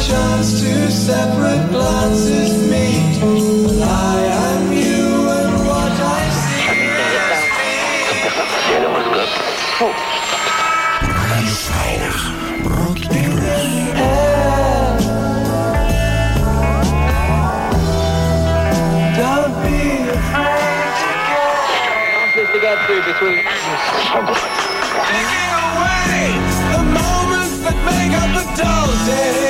chance two separate glances meet. I am you and what I see Don't be afraid to get Giving away the moments that make up a dull day.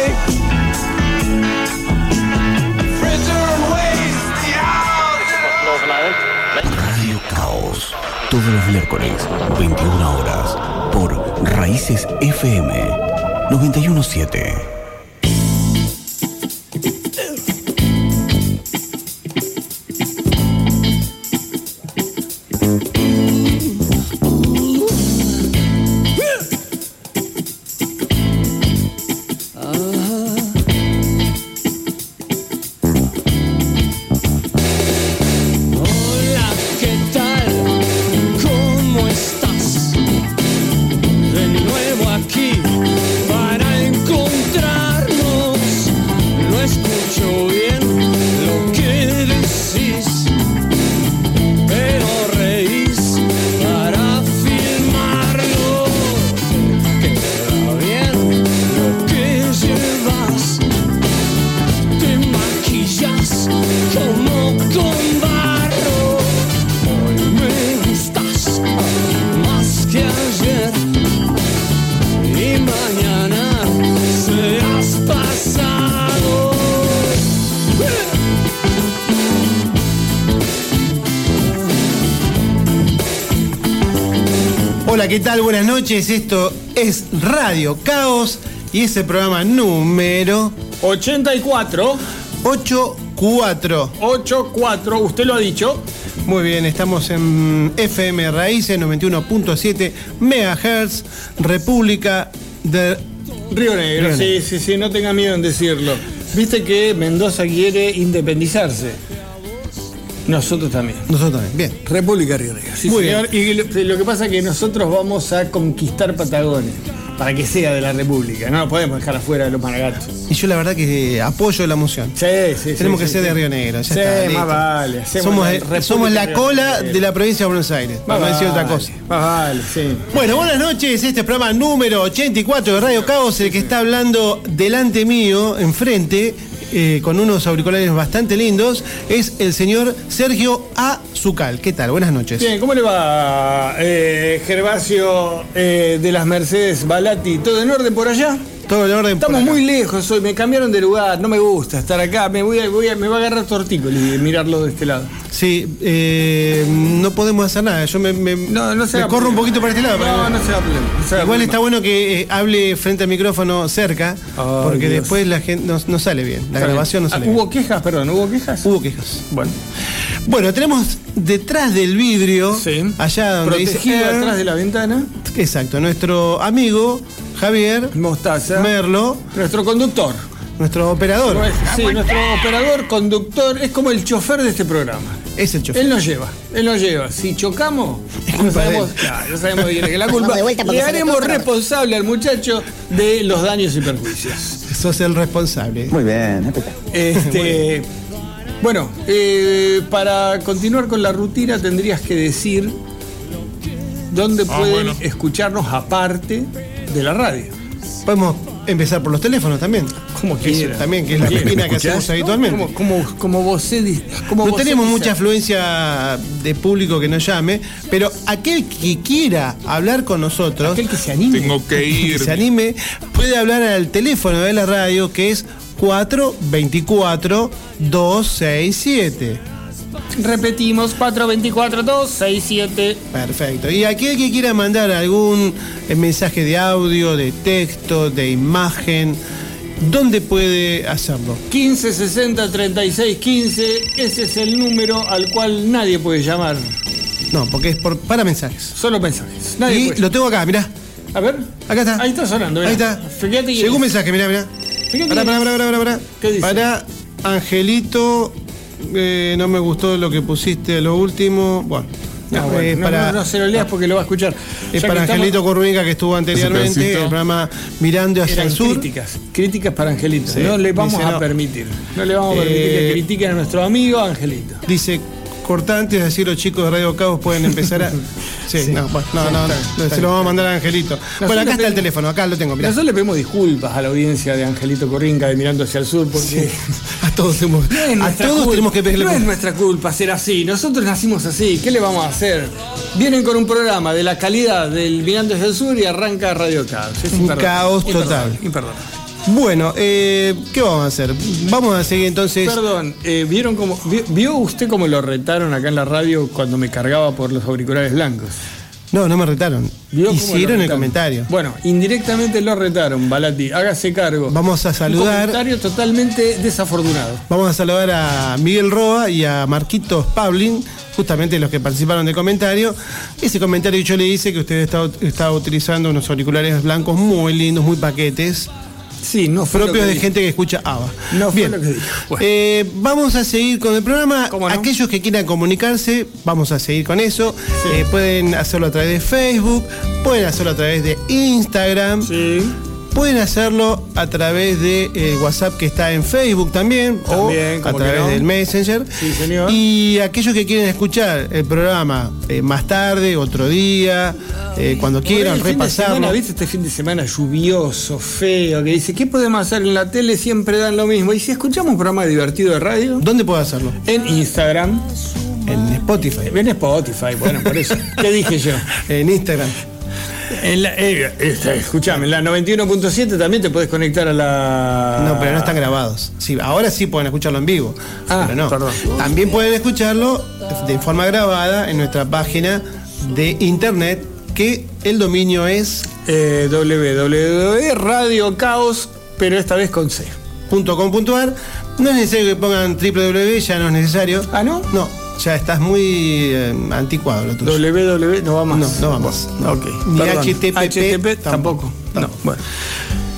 Los miércoles, 21 horas, por Raíces FM 917. Noches. Esto es Radio Caos y ese programa número 84 84. 84, usted lo ha dicho. Muy bien, estamos en FM Raíces 91.7 MHz, República de Río Negro, Río sí, Negro. sí, sí, no tenga miedo en decirlo. Viste que Mendoza quiere independizarse. Nosotros también. Nosotros también. Bien. República Río Negro. Sí, Muy señor. Y lo, lo que pasa es que nosotros vamos a conquistar Patagonia para que sea de la República. No lo podemos dejar afuera de los Maragatos. Y yo la verdad que apoyo la moción. Sí, sí, sí. Tenemos que sí, ser sí. de Río Negro. Ya Sí, está, más vale. Somos, la somos la cola de la provincia de Buenos Aires. Más Para no decir otra vale, cosa. Más vale, sí. Bueno, buenas noches. Este es programa número 84 de Radio Caos, el que está hablando delante mío, enfrente, eh, con unos auriculares bastante lindos, es el señor Sergio Azucal. ¿Qué tal? Buenas noches. Bien, ¿cómo le va, eh, Gervasio eh, de las Mercedes Balati? ¿Todo en orden por allá? Todo orden. Estamos muy lejos hoy, me cambiaron de lugar, no me gusta estar acá, me, voy a, voy a- me va a agarrar tortícolis mirarlo de este lado. Sí, eh, no podemos hacer nada. Yo me, me- No, no se me haga corro un problema. poquito para este lado. No, no se haga problema, no se haga Igual problema. está bueno que eh, hable frente al micrófono cerca, porque Dios. después la gente no, sale bien. La grabación no bien. sale Ah, bien. ¿Hubo quejas, perdón? ¿Hubo quejas? Hubo quejas. Bueno, Bueno, tenemos detrás del vidrio, sí. allá donde Protegido dice Air, atrás de la ventana, Exacto, nuestro amigo Javier Mostaza, Merlo, nuestro conductor. nuestro operador. Sí, nuestro operador, conductor, es como el chofer de este programa. Es el chofer. Él nos lleva, él nos lleva. Si chocamos, Es no culpa de sabemos, claro, no sabemos quién es la culpa. Le haremos responsable al muchacho de los daños y perjuicios. Sos el responsable. Muy bien, espectacular. Este, bueno, eh, para continuar con la rutina tendrías que decir dónde Ah, pueden escucharnos aparte de la radio. Podemos empezar por los teléfonos también. Como Que es- quiera. También, que es la rutina que hacemos habitualmente. Como, como, como vos como No vos tenemos dice. mucha afluencia de público que nos llame, pero aquel que quiera hablar con nosotros, Aquel que se anime. Tengo que que ir. se anime, puede hablar al teléfono de la radio que es 424 267. Repetimos, 424-267. Perfecto. Y aquel que quiera mandar algún eh, mensaje de audio, de texto, de imagen, ¿dónde puede hacerlo? 15 60 36 15, ese es el número al cual nadie puede llamar. No, porque es por, para mensajes. Solo mensajes. Nadie y puede lo tengo acá, mirá. A ver. Acá está. Ahí está sonando. mirá. Ahí está. Fíjate Llegó un mensaje, mirá, mirá. Fíjate Pará, pará, pará, pará, pará. ¿Qué dice? Para Angelito, eh, no me gustó lo que pusiste lo último. Bueno, No, No, bueno, es no, para- no, no se lo leas porque lo va a escuchar. Es Ya para que Angelito Curruica que estuvo anteriormente, el programa Mirando hacia Eran el Sur. críticas, críticas para Angelito. Sí, no le vamos dice a no. permitir. No le vamos a permitir Eh, que critiquen a nuestro amigo Angelito. Dice, cortantes, así los chicos de Radio Cabos pueden empezar a. Sí, no, bueno, no, no, está no, se lo vamos a mandar a Angelito. bueno, acá está el teléfono, acá lo tengo, mirá. Nosotros le pedimos disculpas a la audiencia de Angelito Corrinca de Mirando hacia el Sur porque A todos, es a todos culpa, tenemos que pedirle no es nuestra culpa ser así. Nosotros nacimos así. ¿Qué le vamos a hacer? Vienen con un programa de la calidad del Mirando hacia el Sur y arranca Radio Caos. Es Un caos imperdonable, total. Imperdonable. Bueno, eh, ¿qué vamos a hacer? Vamos a seguir entonces. Perdón, eh, ¿vieron cómo, vi- ¿vio usted cómo lo retaron acá en la radio cuando me cargaba por los auriculares blancos? No, no me retaron. ¿Vio Hicieron el comentario. Bueno, indirectamente lo retaron, Balati. Hágase cargo. Vamos a Un saludar. comentario totalmente desafortunado. Vamos a saludar a Miguel Roa y a Marquitos Pablin, justamente los que participaron del comentario. Ese comentario yo le hice que usted está utilizando unos auriculares blancos muy lindos, muy paquetes, Sí, no fue que de gente que escucha ABBA. No fue Bien. lo que dijo. Bueno. Eh, vamos a seguir con el programa. Aquellos que quieran comunicarse, vamos a seguir con eso. Eh, pueden hacerlo a través de Facebook, pueden hacerlo a través de Instagram. Sí. Pueden hacerlo a través de eh, WhatsApp que está en Facebook también, También, o a ¿cómo que través no? del Messenger. Sí, señor. Y aquellos que quieren escuchar el programa eh, más tarde, otro día, eh, cuando quieran repasarlo. ¿viste este fin de semana lluvioso, feo, que dice, ¿qué podemos hacer en la tele? Siempre dan lo mismo. Y si escuchamos un programa divertido de radio, ¿Dónde puedo hacerlo? en Instagram, En Spotify, en Spotify, bueno, por eso. ¿Qué dije yo? en Instagram. En la, eh, esta, escuchame, en la 91.7 también te puedes conectar a la. No, pero no están grabados. Sí, ahora sí pueden escucharlo en vivo. Ah, pero no. perdón. También pueden escucharlo de forma grabada en nuestra página de internet, que el dominio es Eh, www Radio Caos, pero esta vez con C. .com.ar. No es necesario que pongan www, ya no es necesario. ¿Ah, no? No, ya estás muy eh, anticuado lo tuyo. www no va más. No, no va más. No. Ok. Ni. HTTP HTTP tampoco. tampoco. No, bueno.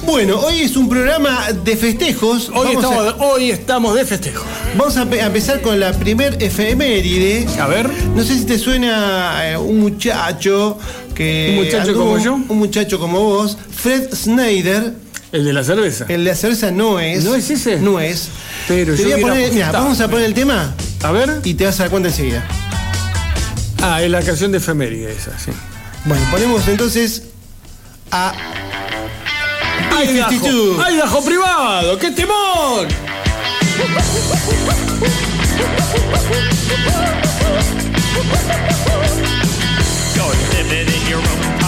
Bueno, hoy es un programa de festejos. Hoy vamos, estamos, a, hoy estamos de festejo. vamos a pe- a empezar con la primer efeméride. A ver. No sé si te suena eh, un muchacho que. ¿Un muchacho como yo? Un muchacho como vos, Fred Snyder. El de la cerveza. El de la cerveza no es. ¿No es ese? No es. Pero Te yo voy a poner, mira, vamos a poner el tema A ver. y te vas a dar cuenta enseguida. Ah, es la canción de efeméride esa, sí. Bueno, ponemos entonces a. ¡Ay, B52. Dajo! ¡Ay, Dajo privado! ¡Qué temor! You're living in your own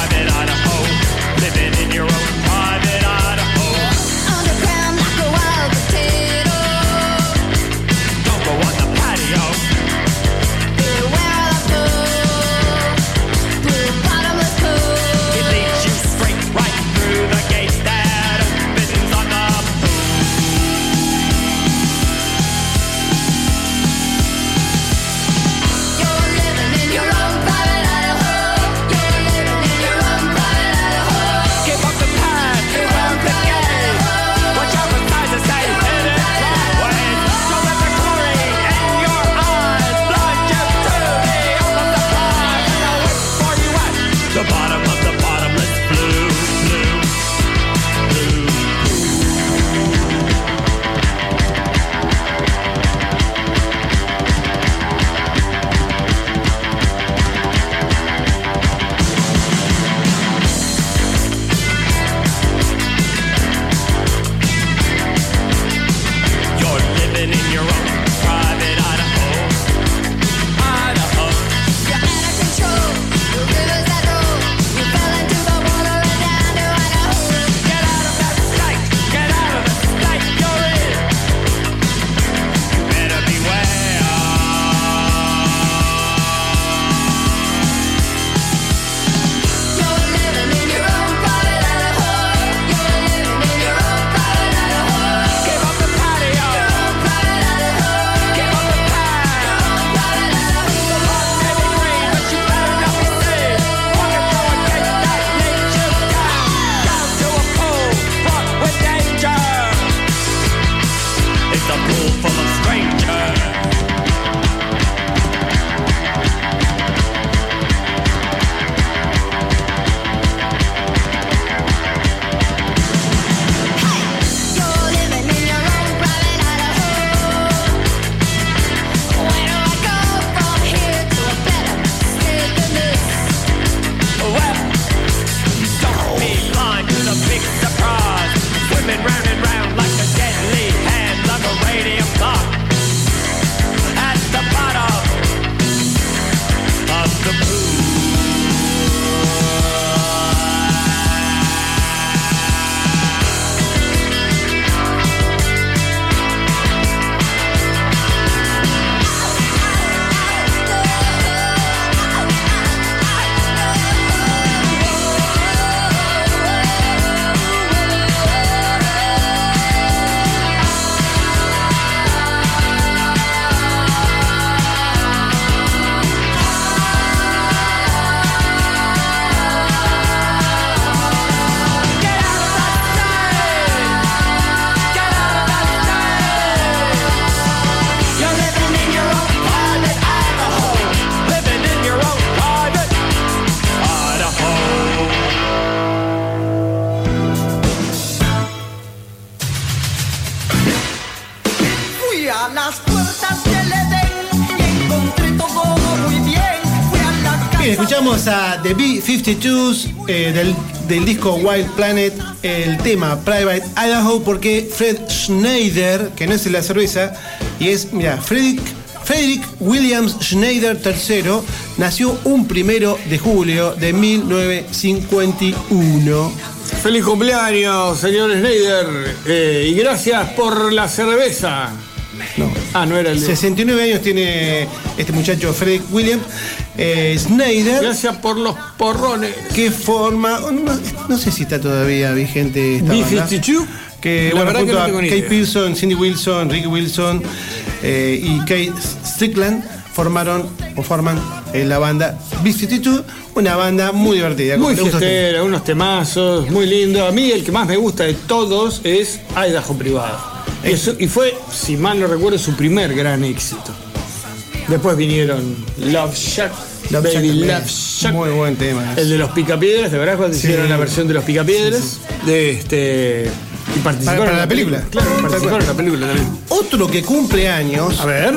escuchamos a The B-52s eh, del, del disco Wild Planet, el tema Private Idaho, porque Fred Schneider, que no es la cerveza, y es, mira, Frederick, Frederick Williams Schneider III, nació un primero de julio de 1951. Feliz cumpleaños, señor Schneider. eh, y gracias por la cerveza. No. Ah, no era el de... 69 años tiene este muchacho Frederick Williams eh, Schneider. Gracias por los porrones. que forma, no, no sé si está todavía vigente esta banda. B-52. Que La bueno, verdad que junto no a Kate. Pearson, Cindy Wilson, Ricky Wilson eh, y Kate Strickland formaron o forman eh, la banda B-52, una banda muy divertida. Muy fiestera, unos temazos, muy lindo. A mí el que más me gusta de todos es Idaho Privado. Y, eso- y fue, si mal no recuerdo, su primer gran éxito. Después vinieron Love Shack, Love Baby Shack, Love Baby. Shack. Muy buen tema. El de los picapiedras, ¿de verdad? Cuando Sí. hicieron la versión de los picapiedras. De este. Y participaron Para- para en la película. Claro, participaron en la película también. Otro que cumple años, A ver.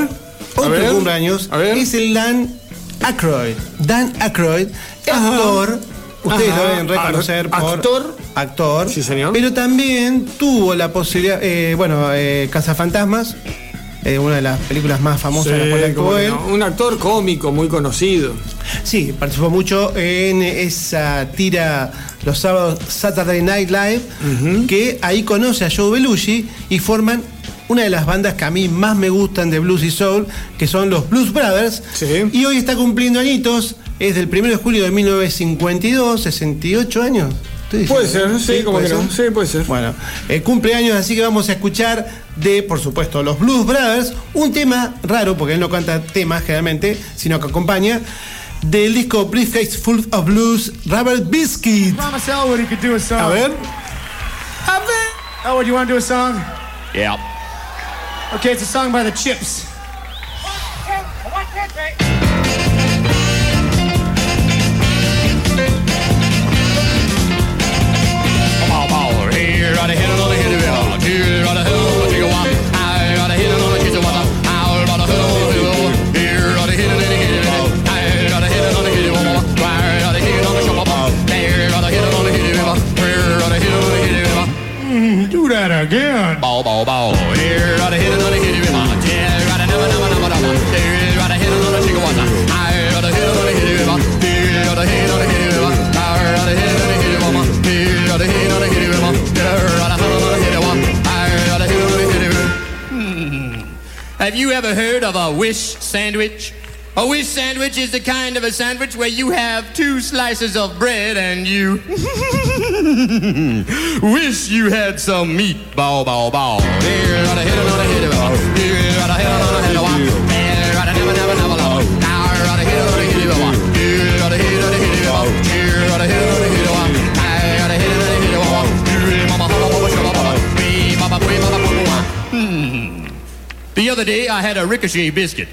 otro a ver, que cumple años, A ver. es el Dan Aykroyd. Dan Aykroyd, Ajá. actor. Ustedes Ajá. lo deben reconocer Ar- por actor. actor. Sí, señor. Pero también tuvo la posibilidad, eh, bueno, eh, Cazafantasmas, eh, una de las películas más famosas él. no. Un actor cómico muy conocido. Sí, participó mucho en esa tira los sábados Saturday Night Live, que ahí conoce a Joe Belushi y forman una de las bandas que a mí más me gustan de blues y soul, que son los Blues Brothers. Sí. Y hoy está cumpliendo añitos, es del 1 de julio de 1952, 68 años. Puede ser, ¿no? sí, como ¿puede que no. ser? Sí, puede ser. Bueno, eh, cumpleaños, así que vamos a escuchar de, por supuesto, los Blues Brothers, un tema raro, porque él no canta temas generalmente, sino que acompaña, del disco Briefcase Full of Blues, Rubber Biscuit. A song. A ver. Elwood, you want to do a song? Yeah. Okay, it's a song by the Chips. Again. Of it. Hmm. Have you ever heard of a wish sandwich? A wish sandwich is the kind of a sandwich where you have two slices of bread and you wish you had some meat. Bow, bow, bow. Here, right ahead, another hit of it. Here, right ahead, another hit of it. Here, right ahead, never, never, never. Now, right ahead, another hit of it. Here, right ahead, another hit of it. Here, right ahead, another hit of it. Here, right ahead, another hit of it. Here, mama, mama, mama, shabba, mama. Me, mama, boy, mama, boy, mama. Hmm. The other day, I had a ricochet biscuit.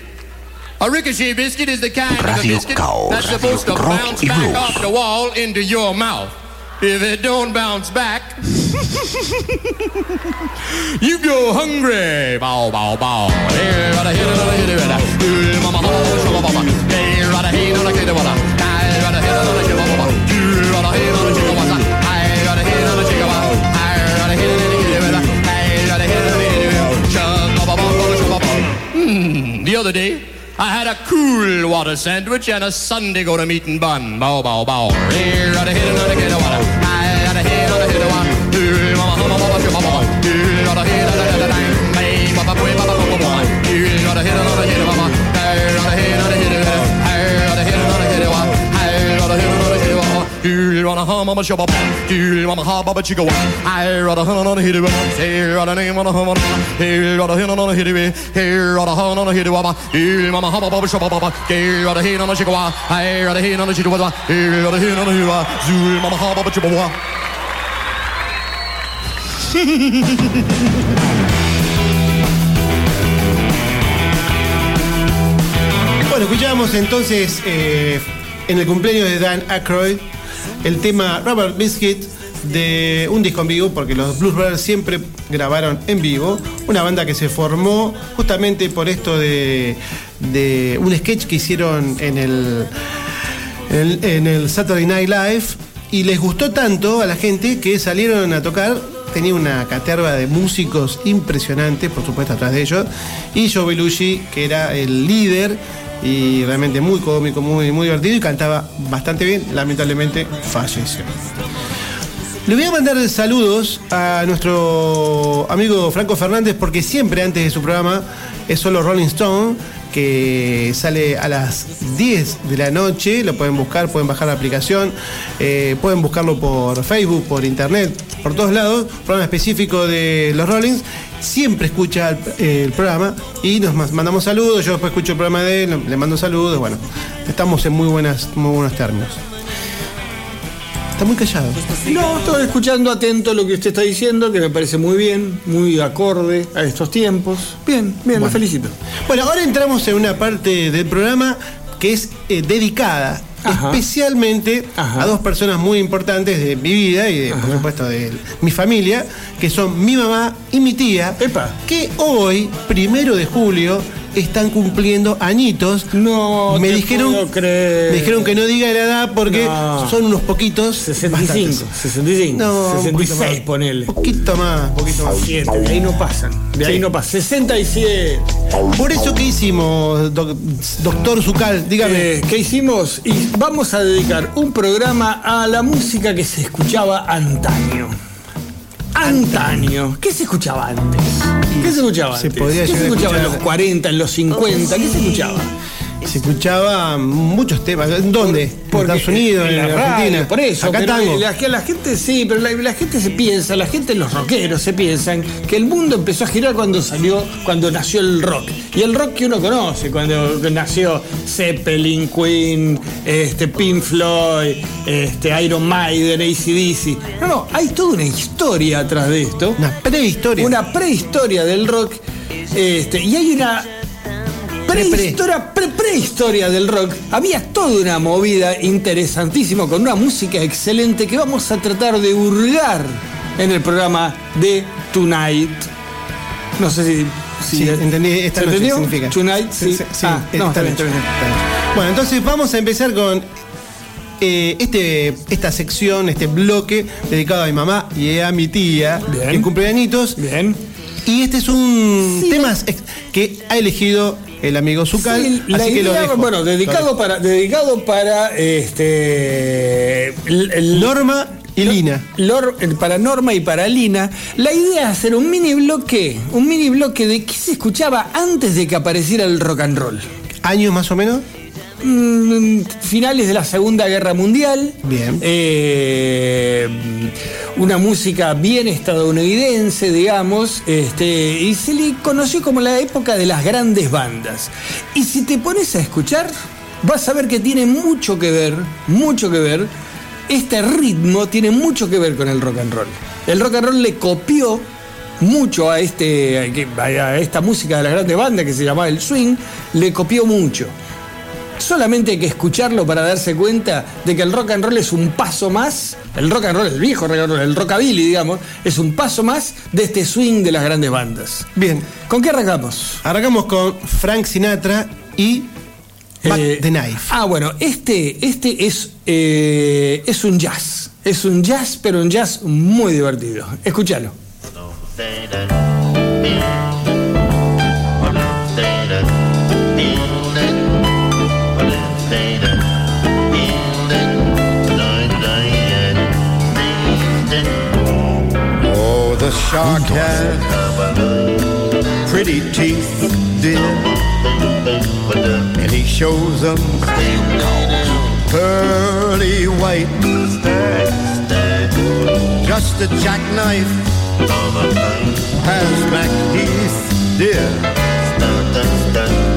A ricochet biscuit is the kind of a Radio biscuit Caos, that's supposed to rock bounce y back blues. off the wall into your mouth. If it don't bounce back, you go hungry. Bow, bow, bow. Here, right ahead, another hit, right ahead. Here, mama, mama, shabba, mama. Here, right ahead, another hit, right ahead. Here, right ahead, another hit, mama. Here, right ahead, another hit, mama. Here, right ahead, another hit, mama. Here, right ahead, another hit, right ahead. Here, right ahead, another hit, right ahead. Shabba, mama, mama, shabba, mama. Hmm, The other day, I had a cool water sandwich and a Sunday go to meeting bun. Bow, bow, bow. Here, right ahead, another hit, water. Here, right ahead, another hit, one. Here, right ahead, mama, shabba, mama. Here, mama, ha, baba, chica, one. Here, right ahead, another hit, mama. Here, right ahead, mama, mama, mama. Here, right ahead, another hit, here, right ahead, another hit, mama. Here, mama, ha, baba, shabba, mama. Here, right ahead, another chica, one. Here, right ahead, another chica, one. Here, right ahead, another hit, one. Here, mama, ha, baba, chica, one. Bueno, escuchábamos entonces eh, en el cumpleaños de Dan Aykroyd el tema Rubber Biscuit de un disco en vivo, porque los Blues Brothers siempre grabaron en vivo, una banda que se formó justamente por esto de, un sketch que hicieron en el en, el Saturday Night Live y les gustó tanto a la gente que salieron a tocar. Tenía una caterva de músicos impresionante, por supuesto, atrás de ellos. Y Joe Belushi, que era el líder y realmente muy cómico, muy, muy divertido y cantaba bastante bien. Lamentablemente falleció. Le voy a mandar saludos a nuestro amigo Franco Fernández porque siempre antes de su programa es solo Rolling Stone que sale a las 10 de la noche, lo pueden buscar, pueden bajar la aplicación, eh, pueden buscarlo por Facebook, por internet, por todos lados, programa específico de los Rollings, siempre escucha el, programa y nos ma- mandamos saludos, yo después escucho el programa de él, le mando saludos, bueno, estamos en muy, buenas, muy buenos términos. Está muy callado. No, estoy escuchando atento lo que usted está diciendo, que me parece muy bien, muy acorde a estos tiempos. Bien, bien, lo felicito. Bueno, ahora entramos en una parte del programa que es eh, dedicada Ajá. especialmente Ajá. a dos personas muy importantes de mi vida y de, por supuesto de mi familia, que son mi mamá y mi tía, Epa. que hoy, primero de julio, están cumpliendo añitos. No me te dijeron, puedo creer. me dijeron que no diga la edad porque No. son unos poquitos. 65, bastantes. 65, No, un poquito 66, más. ponele. Poquito más, poquito más. 7, de ahí no pasan, de ahí no pasan. 67. Por eso que hicimos, doc- doctor Zucal, dígame. Eh, ¿Qué hicimos? Y vamos a dedicar un programa a la música que se escuchaba antaño. Antaño. ¿Qué se escuchaba antes? ¿Qué se escuchaba Se antes? podría ¿Qué se escuchaba en los 40, en los 50? ¿Qué se escuchaba? Se escuchaba muchos temas. ¿En ¿Dónde? ¿En Porque Estados Unidos? ¿En, la Argentina? radio, por eso. Acá tango. La, la gente sí, pero la, la gente se piensa, la gente, los rockeros se piensan que el mundo empezó a girar cuando salió, cuando nació el rock. Y el rock que uno conoce, cuando nació Zeppelin, Queen, este, Pink Floyd, este, Iron Maiden, ACDC. No, no, hay toda una historia atrás de esto. Una prehistoria. Una prehistoria del rock. Este, y hay una prehistoria, pre prehistoria del rock. Había toda una movida interesantísima con una música excelente que vamos a tratar de hurgar en el programa de Tonight. No sé si. Sí, entendí. Esta ¿se noche entendió? significa. Tonight, sí. sí, Ah, no, está bien, noche. está bien. Está bien. Bueno, entonces vamos a empezar con eh, este, esta sección, este bloque dedicado a mi mamá y a mi tía, Bien. que cumple añitos. Bien. Y este es un tema que ha elegido el amigo Zucal. Sí, la así que lo idea, dejo. bueno, dedicado para, dedicado para este el- el- Norma y Lina. Lor- para Norma y para Lina, la idea es hacer un mini bloque, un mini bloque de qué se escuchaba antes de que apareciera el rock and roll. ¿Años más o menos? Mm, finales de la Segunda Guerra Mundial. Bien. Eh, una música bien estadounidense, digamos, este, y se le conoció como la época de las grandes bandas. Y si te pones a escuchar, vas a ver que tiene mucho que ver, mucho que ver. Este ritmo tiene mucho que ver con el rock and roll. El rock and roll le copió mucho a, este, a esta música de las grandes bandas que se llamaba el swing, le copió mucho. Solamente hay que escucharlo para darse cuenta de que el rock and roll es un paso más, el rock and roll, el viejo rock and roll, el rockabilly, digamos, es un paso más de este swing de las grandes bandas. Bien. ¿Con qué arrancamos? Arrancamos con Frank Sinatra y Back Eh, the Knife. Ah, bueno, este, este es, eh, es un jazz. Es un jazz, pero un jazz muy divertido. Escúchalo. Oh, shark has pretty teeth, dear. And he shows them pearly white. Just a jackknife has MacHeath, dear.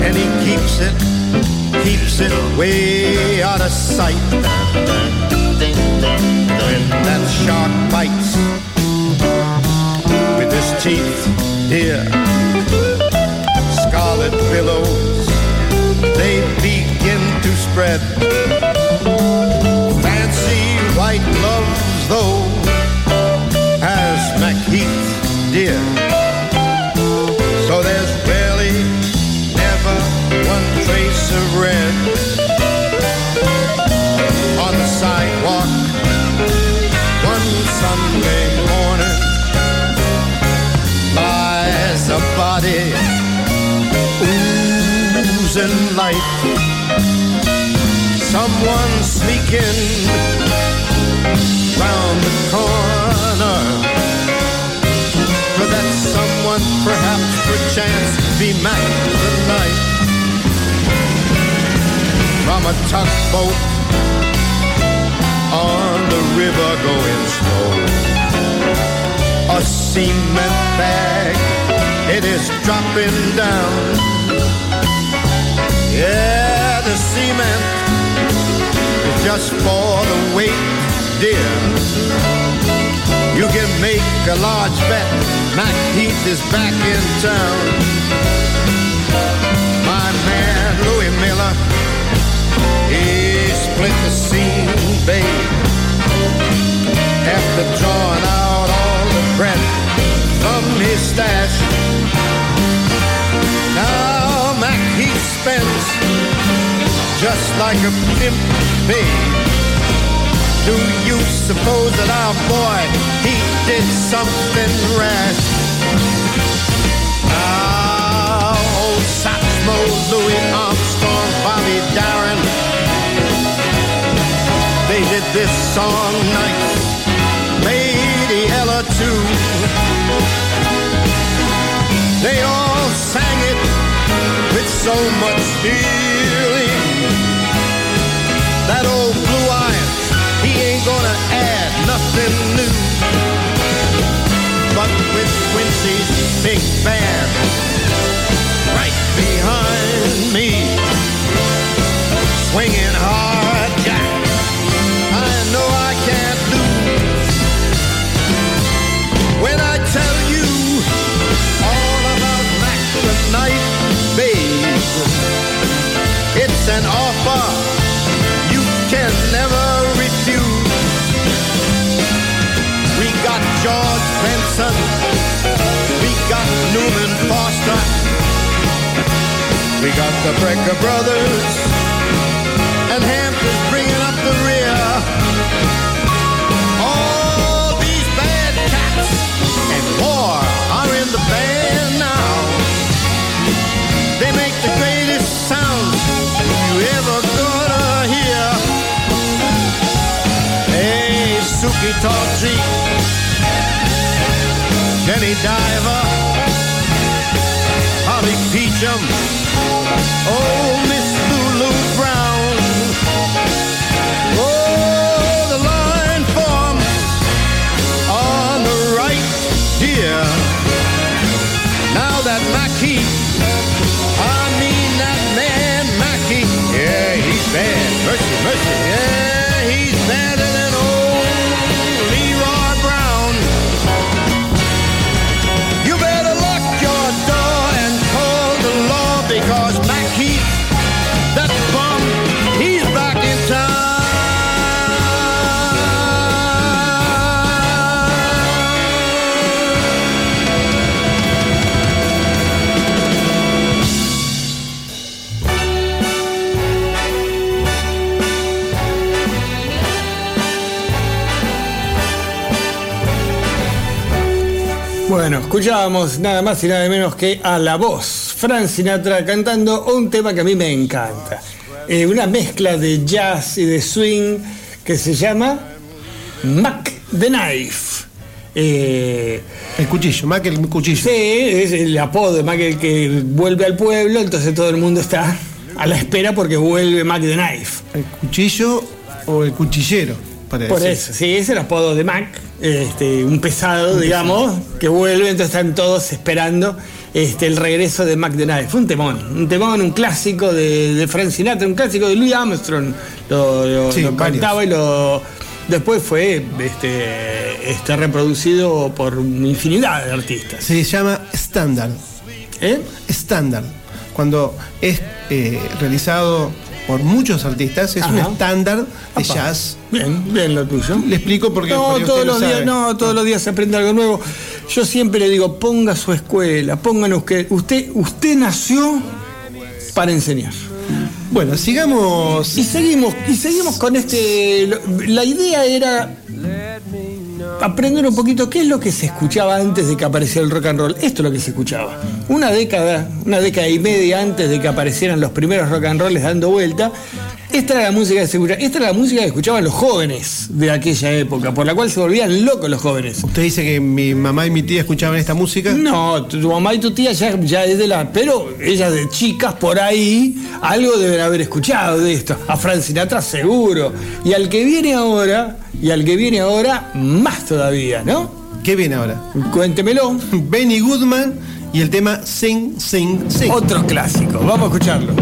And he keeps it, keeps it way out of sight. When that shark bites teeth, dear. Scarlet billows, they begin to spread. Fancy white gloves, though, lies a body oozing light. Someone sneaking round the corner. Could that someone perhaps perchance be Mac tonight? From a tugboat on the river going slow. A cement bag, it is dropping down. Yeah, the cement is just for the weight, dear. You can make a large bet. Mac Heath is back in town. My man Louis Miller, he split the scene, babe. After drawing out all the bread stash. Now Mac Heath spends just like a pimp, babe. Do you suppose that our boy, he did something rash? Now, old Satchmo, Louis Armstrong, Bobby Darin, they did this song nice. So much feeling. That old blue eyes, he ain't gonna add nothing new. But with Quincy's big band offer you can never refuse. We got George Benson, we got Newman Foster, we got the Brecker Brothers, Hey, Suki Tawdry, Jenny Diver, Holly Peachum, oh Miss Lulu Brown. Oh, the line forms on the right, dear. Now that Mackie, I mean that man Mackie, yeah, he's bad. Mercy, mercy, yeah, Bueno, escuchábamos nada más y nada menos que a la voz, Frank Sinatra cantando un tema que a mí me encanta. Eh, una mezcla de jazz y de swing que se llama Mac the Knife. Eh, El cuchillo, Mac el cuchillo. Sí, es el apodo de Mac el que vuelve al pueblo, entonces todo el mundo está a la espera porque vuelve Mac the Knife. El cuchillo o el cuchillero, para Por decir. eso, sí, es el apodo de Mac, este, un pesado, digamos, que vuelve, entonces están todos esperando este, el regreso de Mac Knife. Fue un temón, un temón, un clásico de, de Frank Sinatra, un clásico de Louis Armstrong. Lo, lo- Sí, lo varios. cantaba y lo. Después fue este, este, reproducido por una infinidad de artistas. Se llama estándar. ¿Eh? Estándar. Cuando es eh, realizado por muchos artistas, es un estándar de jazz. Bien, bien lo tuyo. Le explico porque No, todos los lo días, no, todos los días se aprende algo nuevo. Yo siempre le digo, ponga su escuela, pónganos que usted, usted nació para enseñar. Bueno, sigamos. Y seguimos, y seguimos con este. La idea era aprender un poquito qué es lo que se escuchaba antes de que apareciera el rock and roll. Esto es lo que se escuchaba. Una década, una década y media antes de que aparecieran los primeros rock and rolls dando vuelta. Esta era la música que se escuchaba. Esta era la música que escuchaban los jóvenes de aquella época, por la cual se volvían locos los jóvenes. Usted dice que mi mamá y mi tía escuchaban esta música. No, tu, tu mamá y tu tía ya, ya es de la. Pero ellas de chicas por ahí, algo deben haber escuchado de esto. A Frank Sinatra seguro. Y al que viene ahora, y al que viene ahora, más todavía, ¿no? ¿Qué viene ahora? Cuéntemelo. Benny Goodman y el tema Sing, Sing, Sing. Otro clásico. Vamos a escucharlo.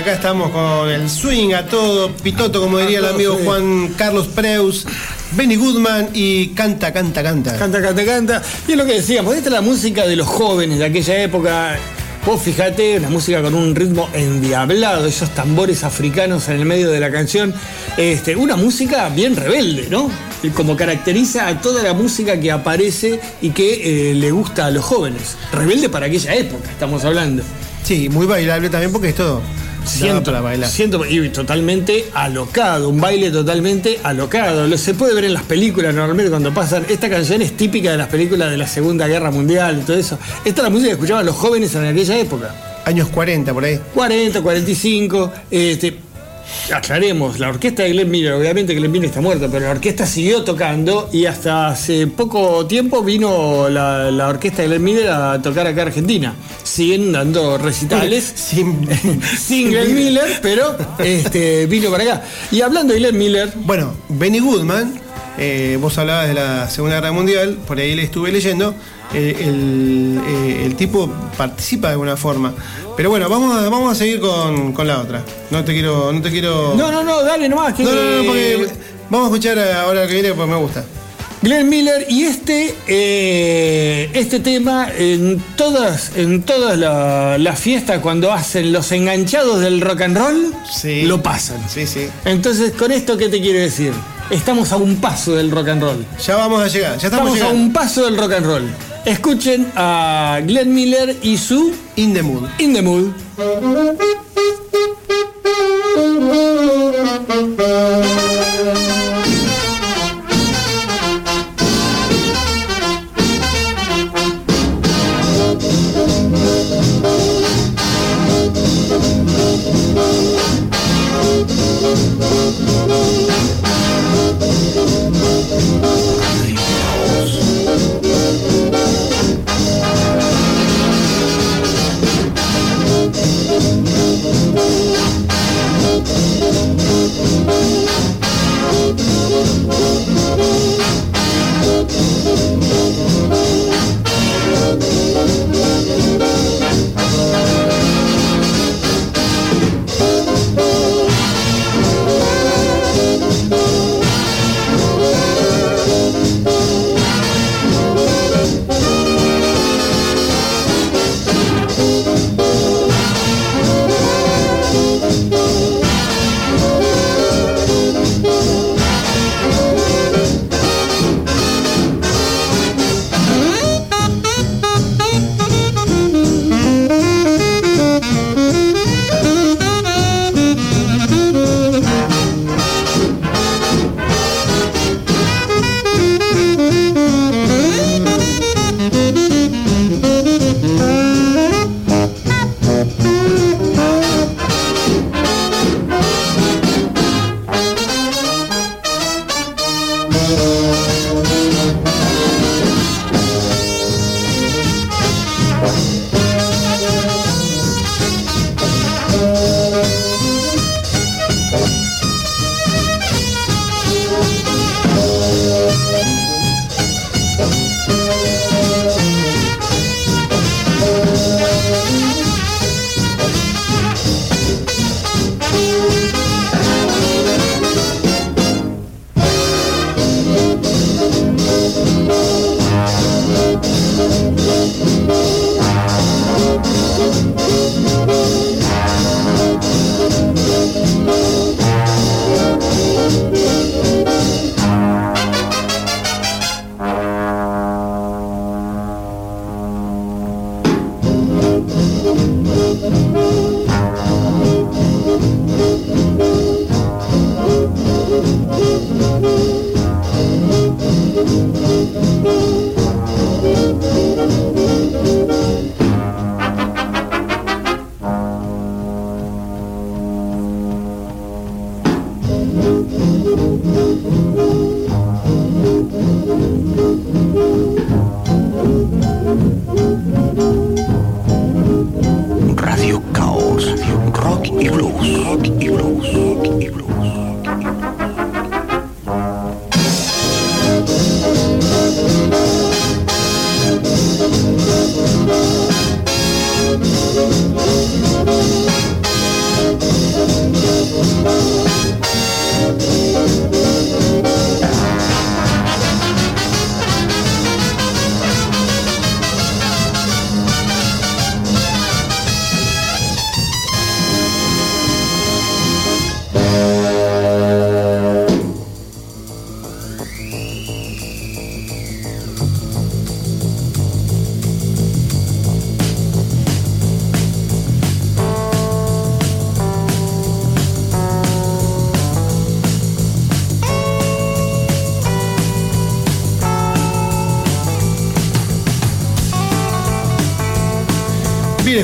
Acá estamos con el swing a todo, pitoto, como diría el amigo. Juan Carlos Preus, Benny Goodman y canta, canta, canta. Canta, canta, canta. Y es lo que decíamos, esta es la música de los jóvenes de aquella época. Vos fijate, una música con un ritmo endiablado, esos tambores africanos en el medio de la canción. Este, una música bien rebelde, ¿no? Y Como caracteriza a toda la música que aparece y que eh, le gusta a los jóvenes. Rebelde para aquella época, estamos hablando. Sí, muy bailable también porque es todo. Siento, para bailar. siento y totalmente alocado, un baile totalmente alocado. Lo se puede ver en las películas normalmente cuando pasan. Esta canción es típica de las películas de la Segunda Guerra Mundial y todo eso. Esta es la música que escuchaban los jóvenes en aquella época. Años 40 por ahí. 40, 45. Este, aclaremos, la orquesta de Glenn Miller, obviamente Glenn Miller está muerto, pero la orquesta siguió tocando y hasta hace poco tiempo vino la, la orquesta de Glenn Miller a tocar acá a Argentina. Siguen dando recitales Sin, sin Glenn Miller, pero este, vino para acá. Y hablando de Glenn Miller, Bueno, Benny Goodman, eh, vos hablabas de la Segunda Guerra Mundial, por ahí le estuve leyendo, eh, el, eh, el tipo participa de alguna forma. Pero bueno, vamos a, vamos a seguir con, con la otra. No te quiero... No, te quiero... no, no, no, dale nomás. Que, no, no, no, porque vamos a escuchar ahora lo que viene porque me gusta. Glenn Miller y este eh, este tema en todas en todas la- las fiestas cuando hacen los enganchados del rock and roll Sí. lo pasan. Sí, sí. Entonces con esto qué te quiero decir estamos a un paso del rock and roll. Ya vamos a llegar, ya estamos, Estamos a un paso del rock and roll. Escuchen a Glenn Miller y su In the mood. In the Mood.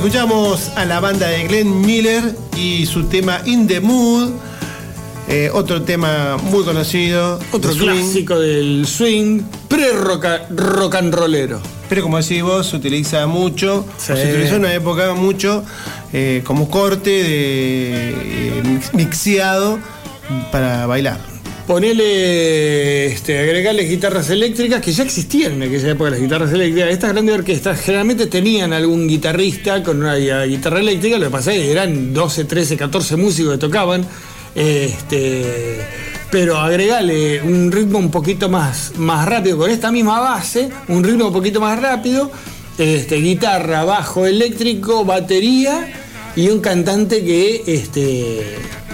Escuchamos a la banda de Glenn Miller y su tema In the Mood. Eh, otro tema muy conocido. Otro de clásico del swing pre-rock rock and rollero. Pero como decís vos, se utiliza mucho, Sí. se utilizó en una época mucho eh, como corte de eh, mixeado para bailar. Ponele, este, agregarle guitarras eléctricas que ya existían en aquella época las guitarras eléctricas. Estas grandes orquestas generalmente tenían algún guitarrista con una gui- guitarra eléctrica, lo que pasa es que eran 12, 13, 14 músicos que tocaban. Este, pero agregarle un ritmo un poquito más, más rápido con esta misma base, un ritmo un poquito más rápido, este, guitarra, bajo eléctrico, batería y un cantante que, este,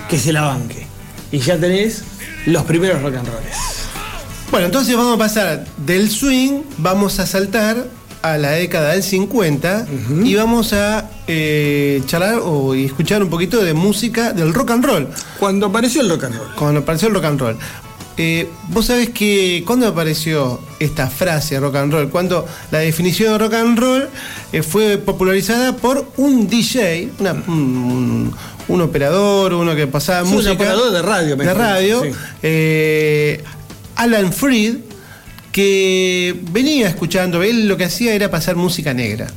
que se la banque. Y ya tenés los primeros rock and rolls. Bueno, entonces vamos a pasar del swing, vamos a saltar a la década del 50 y vamos a eh, charlar o escuchar un poquito de música del rock and roll. Cuando apareció el rock and roll. Cuando apareció el rock and roll. Eh, Vos sabés que cuando apareció esta frase rock and roll, cuando la definición de rock and roll eh, fue popularizada por un DJ, una- un, un- un operador, uno que pasaba Sí, un música. operador de radio, De radio. sí. eh, Alan Freed, que venía escuchando, él lo que hacía era pasar música negra.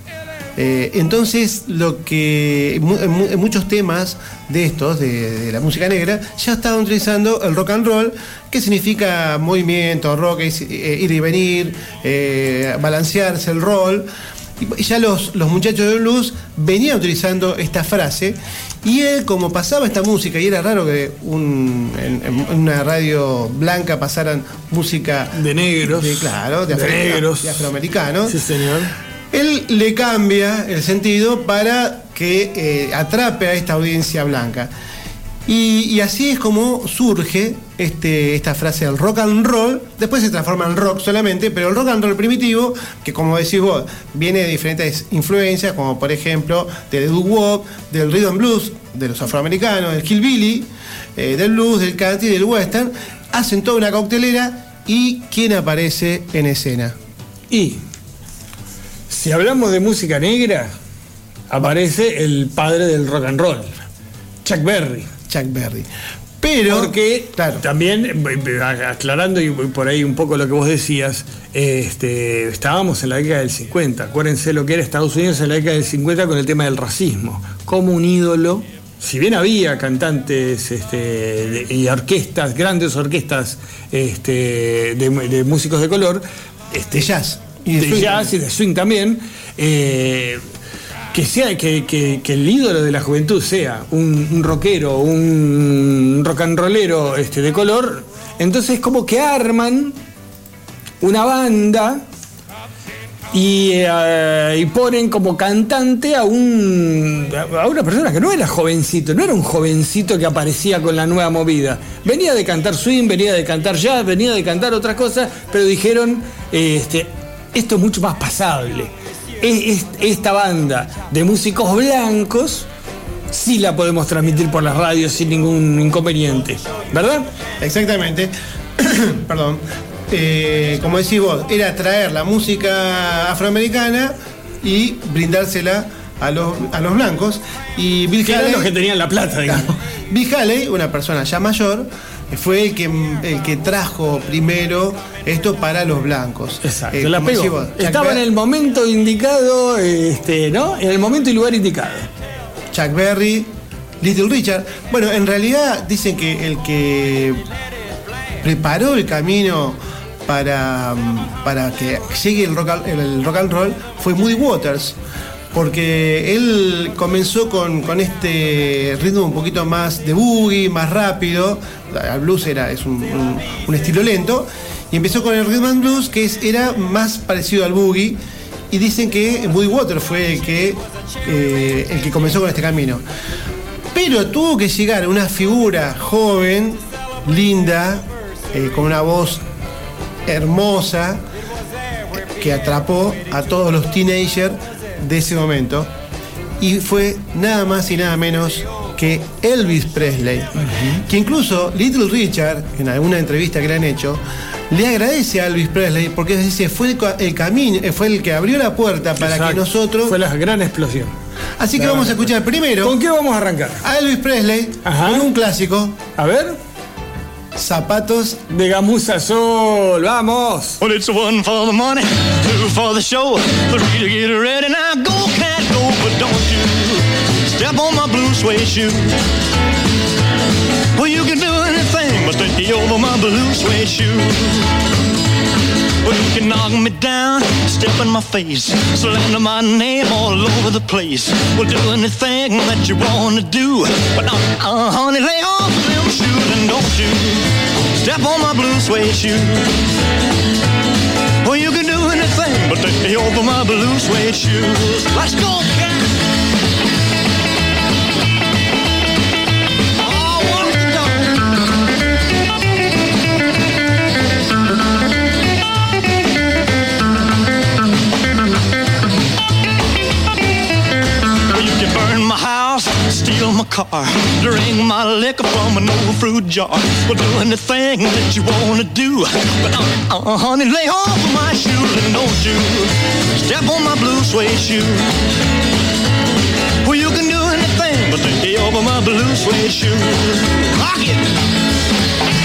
Eh, entonces, lo que en, muchos temas de estos, de, de la música negra, ya estaban utilizando el rock and roll, que significa movimiento, rock, eh, ir y venir, eh, balancearse el rol. Y ya los, los muchachos de blues venían utilizando esta frase y él como pasaba esta música y era raro que un- en, en una radio blanca pasaran música De negros. de, claro, de, negros. de afroamericanos Sí, señor. él le cambia el sentido para que eh, atrape a esta audiencia blanca. Y, así es como surge este, esta frase del rock and roll. Después se transforma en rock solamente, pero el rock and roll primitivo, que como decís vos, viene de diferentes influencias, como por ejemplo del doo-wop, del rhythm and blues, de los afroamericanos, del hillbilly, eh, del blues, del country, del western, hacen toda una coctelera y ¿quién aparece en escena? Y si hablamos de música negra, aparece el padre del rock and roll, Chuck Berry. Chuck Berry. Pero, Porque claro, también, eh, eh, aclarando y por ahí un poco lo que vos decías, este, estábamos en la década del 50. Acuérdense lo que era Estados Unidos en la década del 50 con el tema del racismo. Como un ídolo, si bien había cantantes este, de- y orquestas, grandes orquestas este, de, de músicos de color, este, de jazz. y de, swing jazz y también. de swing también, eh, que sea que, el ídolo de la juventud sea un, un rockero, un rock and rollero este, de color, entonces como que arman una banda y, eh, ponen como cantante a un a una persona que no era jovencito, no era un jovencito que aparecía con la nueva movida. Venía de cantar swing, venía de cantar jazz, venía de cantar otras cosas, pero dijeron, este, esto es mucho más pasable. Es- es- esta banda de músicos blancos sí la podemos transmitir por las radios sin ningún inconveniente, ¿verdad? Exactamente. Perdón. Eh, como decís vos, era traer la música afroamericana y brindársela a los, a los blancos. Y Bill Haley, los que tenían la plata, digamos. Bill Haley, una persona ya mayor, fue el que, el que trajo primero esto para los blancos. Exacto, Eh, la pegó. Estaba en el momento indicado, este, ¿no? En el momento y lugar indicado. Chuck Berry, Little Richard. Bueno, en realidad dicen que el que preparó el camino para, para que llegue el rock, el rock and roll fue Moody Waters. Porque él comenzó con, con este ritmo un poquito más de boogie, más rápido. El blues era, es un, un- estilo lento. Y empezó con el rhythm and blues, que es- era más parecido al boogie. Y dicen que Moody Waters fue el que, eh, el que comenzó con este camino. Pero tuvo que llegar una figura joven, linda, eh, con una voz hermosa, que atrapó a todos los teenagers de ese momento. Y fue nada más y nada menos que Elvis Presley. Que incluso Little Richard, en alguna entrevista que le han hecho, le agradece a Elvis Presley porque dice fue el, ca- el camino, eh, fue el que abrió la puerta para que nosotros Fue la gran explosión. Así que vamos a escuchar primero ¿Con qué vamos a arrancar? a Elvis Presley Ajá. con un clásico, A ver. Zapatos De Gamuza Sol, vamos. Well, it's one for the money, two for the show, three to get ready. Now go, cat, go, but don't you step on my blue suede shoe. Well, you can do anything but stay over my blue suede shoe. Well, you can knock me down, step in my face, slander my name all over the place. Well, do anything that you wanna do, but uh, uh, honey, lay off them shoes and don't you step on my blue suede shoe. Well, you can do anything but take me over my blue suede shoes. Let's go, house, steal my car, drink my liquor from an old fruit jar. Well, do anything that you wanna do. But uh, uh, honey, lay off of my shoes and don't you step on my blue suede shoe. Well, you can do anything but lay over my blue suede shoe. Rock it.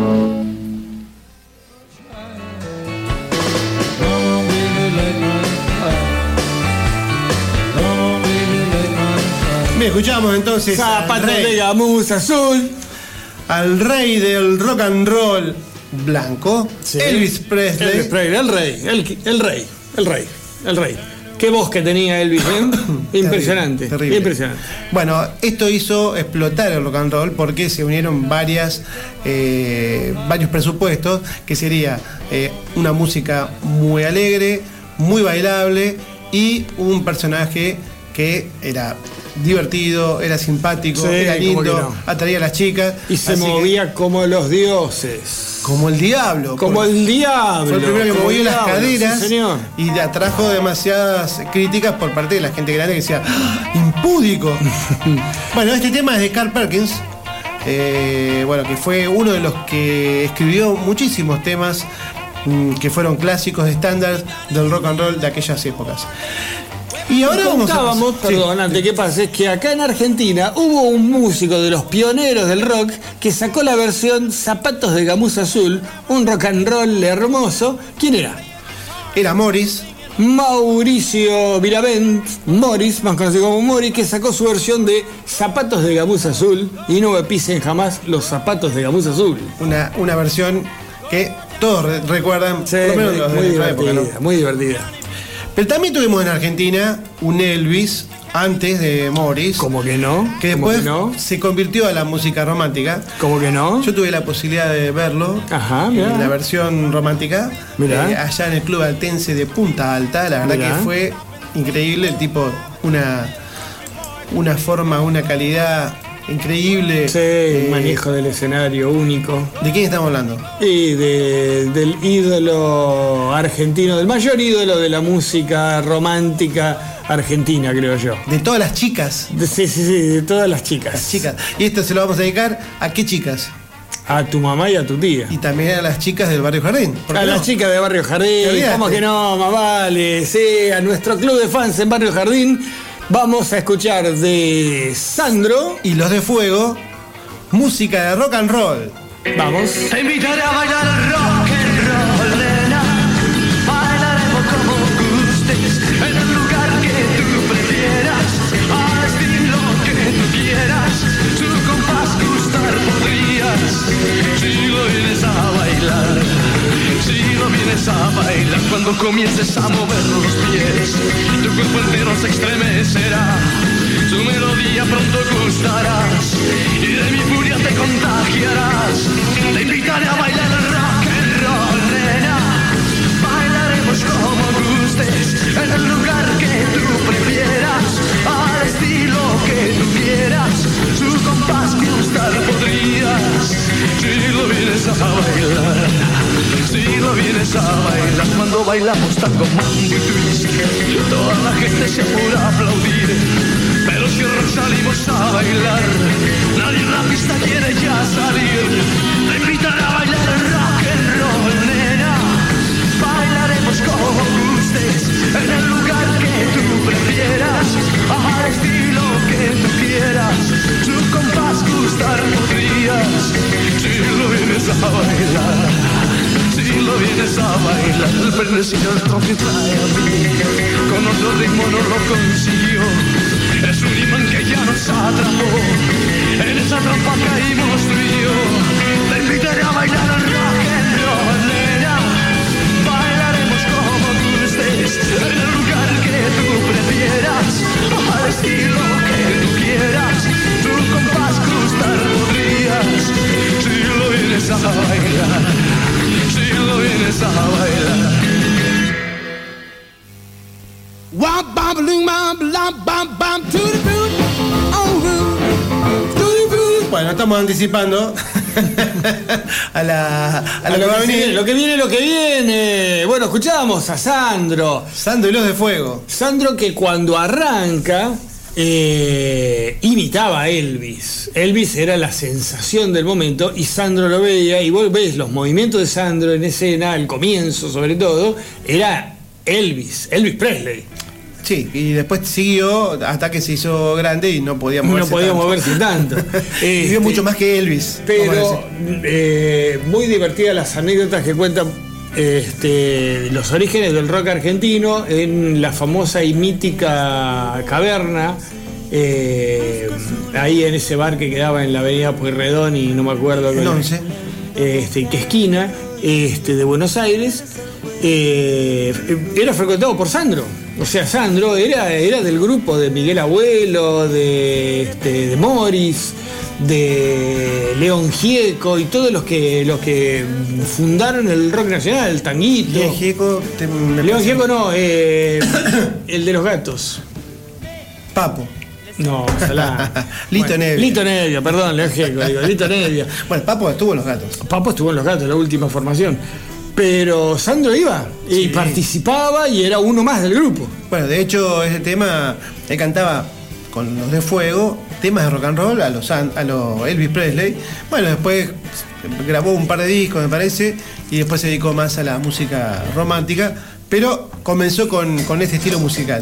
Escuchamos entonces Zapatos de Gamuza Azul. al rey del rock and roll blanco, Elvis Presley. Elvis Presley, el rey, el, el rey, el rey, el rey. Qué voz que tenía Elvis, ¿eh? Impresionante, terrible. impresionante. Bueno, esto hizo explotar el rock and roll porque se unieron varias, eh, varios presupuestos, que sería eh, una música muy alegre, muy bailable y un personaje que era divertido, era simpático, Sí, era lindo, no. atraía a las chicas. Y se que- movía como los dioses. como el diablo. Como el diablo. Fue el primero que movió las caderas sí, señor. y atrajo demasiadas críticas por parte de la gente grande que decía, "¡Ah! impúdico. bueno, este tema es de Carl Perkins, eh, bueno, que fue uno de los que escribió muchísimos temas mm, que fueron clásicos de estándar del rock and roll de aquellas épocas. Y ahora vamos a Contábamos, Sí. perdón, antes que pase, que acá en Argentina hubo un músico de los pioneros del rock que sacó la versión Zapatos de Gamuza Azul, un rock and roll hermoso. ¿Quién era? Era Morris, Mauricio Viravent, Morris, más conocido como Morris, que sacó su versión de Zapatos de Gamuza Azul y no me pisen jamás los zapatos de Gamuza Azul. una, una versión que todos re- recuerdan, Sí, por lo menos muy, los de muy época, divertida, ¿no? muy divertida. Pero también tuvimos en Argentina un Elvis antes de Morris. ¿Cómo que no? Que ¿Cómo después que no? se convirtió a la música romántica. ¿Cómo que no? Yo tuve la posibilidad de verlo Ajá, en mirá. la versión romántica eh, allá en el club altense de Punta Alta. La verdad Mirá. que fue increíble, el tipo, una, una forma, una calidad increíble. Sí, Eh, manejo del escenario único. ¿De quién estamos hablando? Y de- del ídolo argentino, del mayor ídolo de la música romántica argentina, creo yo. De todas las chicas. De- sí, sí, sí, de todas las chicas. Las chicas. Y esto se lo vamos a dedicar a qué chicas. A tu mamá y a tu tía. Y también a las chicas del barrio Jardín. ¿por A las no? chicas de Barrio Jardín. ¿cómo que no? Más vale, sí, a nuestro club de fans en Barrio Jardín. Vamos a escuchar de Sandro. Y los de fuego, música de rock and roll. Vamos. Te invitaré a bailar rock and roll, nena. Bailaremos como gustes, en el lugar que tú prefieras, al estilo que tú quieras. Tu compás gustar podrías, A bailar, cuando comiences a mover los pies, tu cuerpo entero se estremecerá. su melodía pronto gustarás y de mi furia te contagiarás. Te invitaré a bailar rock and roll, nena. Bailaremos como gustes en el lugar que tú prefieras, al estilo que tú quieras. Su compás gustar podrías si lo vienes a bailar. Si lo vienes a bailar cuando bailamos tango, mambo y twist, toda la gente se apura a aplaudir. Pero si salimos a bailar, nadie en la pista quiere ya salir. Te invitaré a bailar rock and roll, nena. Bailaremos como gustes en el lugar que tú prefieras, al estilo que tú quieras. Su compás gustar podrías si lo vienes a bailar. Si lo vienes a bailar, el prenecido el toque trae a mí. Con otro ritmo no lo consiguió. Es un imán que ya nos atrapó. En esa trampa caímos tú y yo. Te invitaré a bailar al rock and roll, nena. Bailaremos como gustes en el lugar que tú prefieras, al estilo vienes a bailar, si lo vienes a bailar. Wop bop loom bop lop bop bop to the boot. Oh root. To the boot. Bueno, estamos anticipando a, la, a lo que a viene, lo que viene, lo que viene. Bueno, escuchábamos a Sandro. Sandro y los de fuego. Sandro que cuando arranca eh, imitaba a Elvis. Elvis era la sensación del momento y Sandro lo veía y vos ves los movimientos de Sandro en escena, al comienzo sobre todo, era Elvis, Elvis Presley. Sí, y después siguió hasta que se hizo grande y no podía No moverse. podía tanto. moverse tanto. Y Vivió Este, mucho más que Elvis. Pero eh, muy divertidas las anécdotas que cuentan este, los orígenes del rock argentino en la famosa y mítica caverna. eh, ahí en ese bar que quedaba en la avenida Pueyrredón y no me acuerdo El qué- 11. este, qué esquina este, de Buenos Aires eh, era frecuentado por Sandro o sea Sandro era, era del grupo de Miguel Abuelo de, este, de Morris de León Gieco y todos los que los que fundaron el rock nacional el tanguito León Gieco, te- me León Gieco no eh, el de los gatos Papo. no ojalá Lito Nevia. Lito Nevia perdón León Gieco digo Lito Nevia Bueno, Papo estuvo en los gatos. Papo estuvo en los gatos, la última formación. Pero Sandro iba y Sí. participaba y era uno más del grupo. Bueno, de hecho, ese tema, él cantaba con los de fuego, temas de rock and roll a los, a los Elvis Presley. Bueno, después grabó un par de discos, me parece, y después se dedicó más a la música romántica, pero comenzó con, con este estilo musical.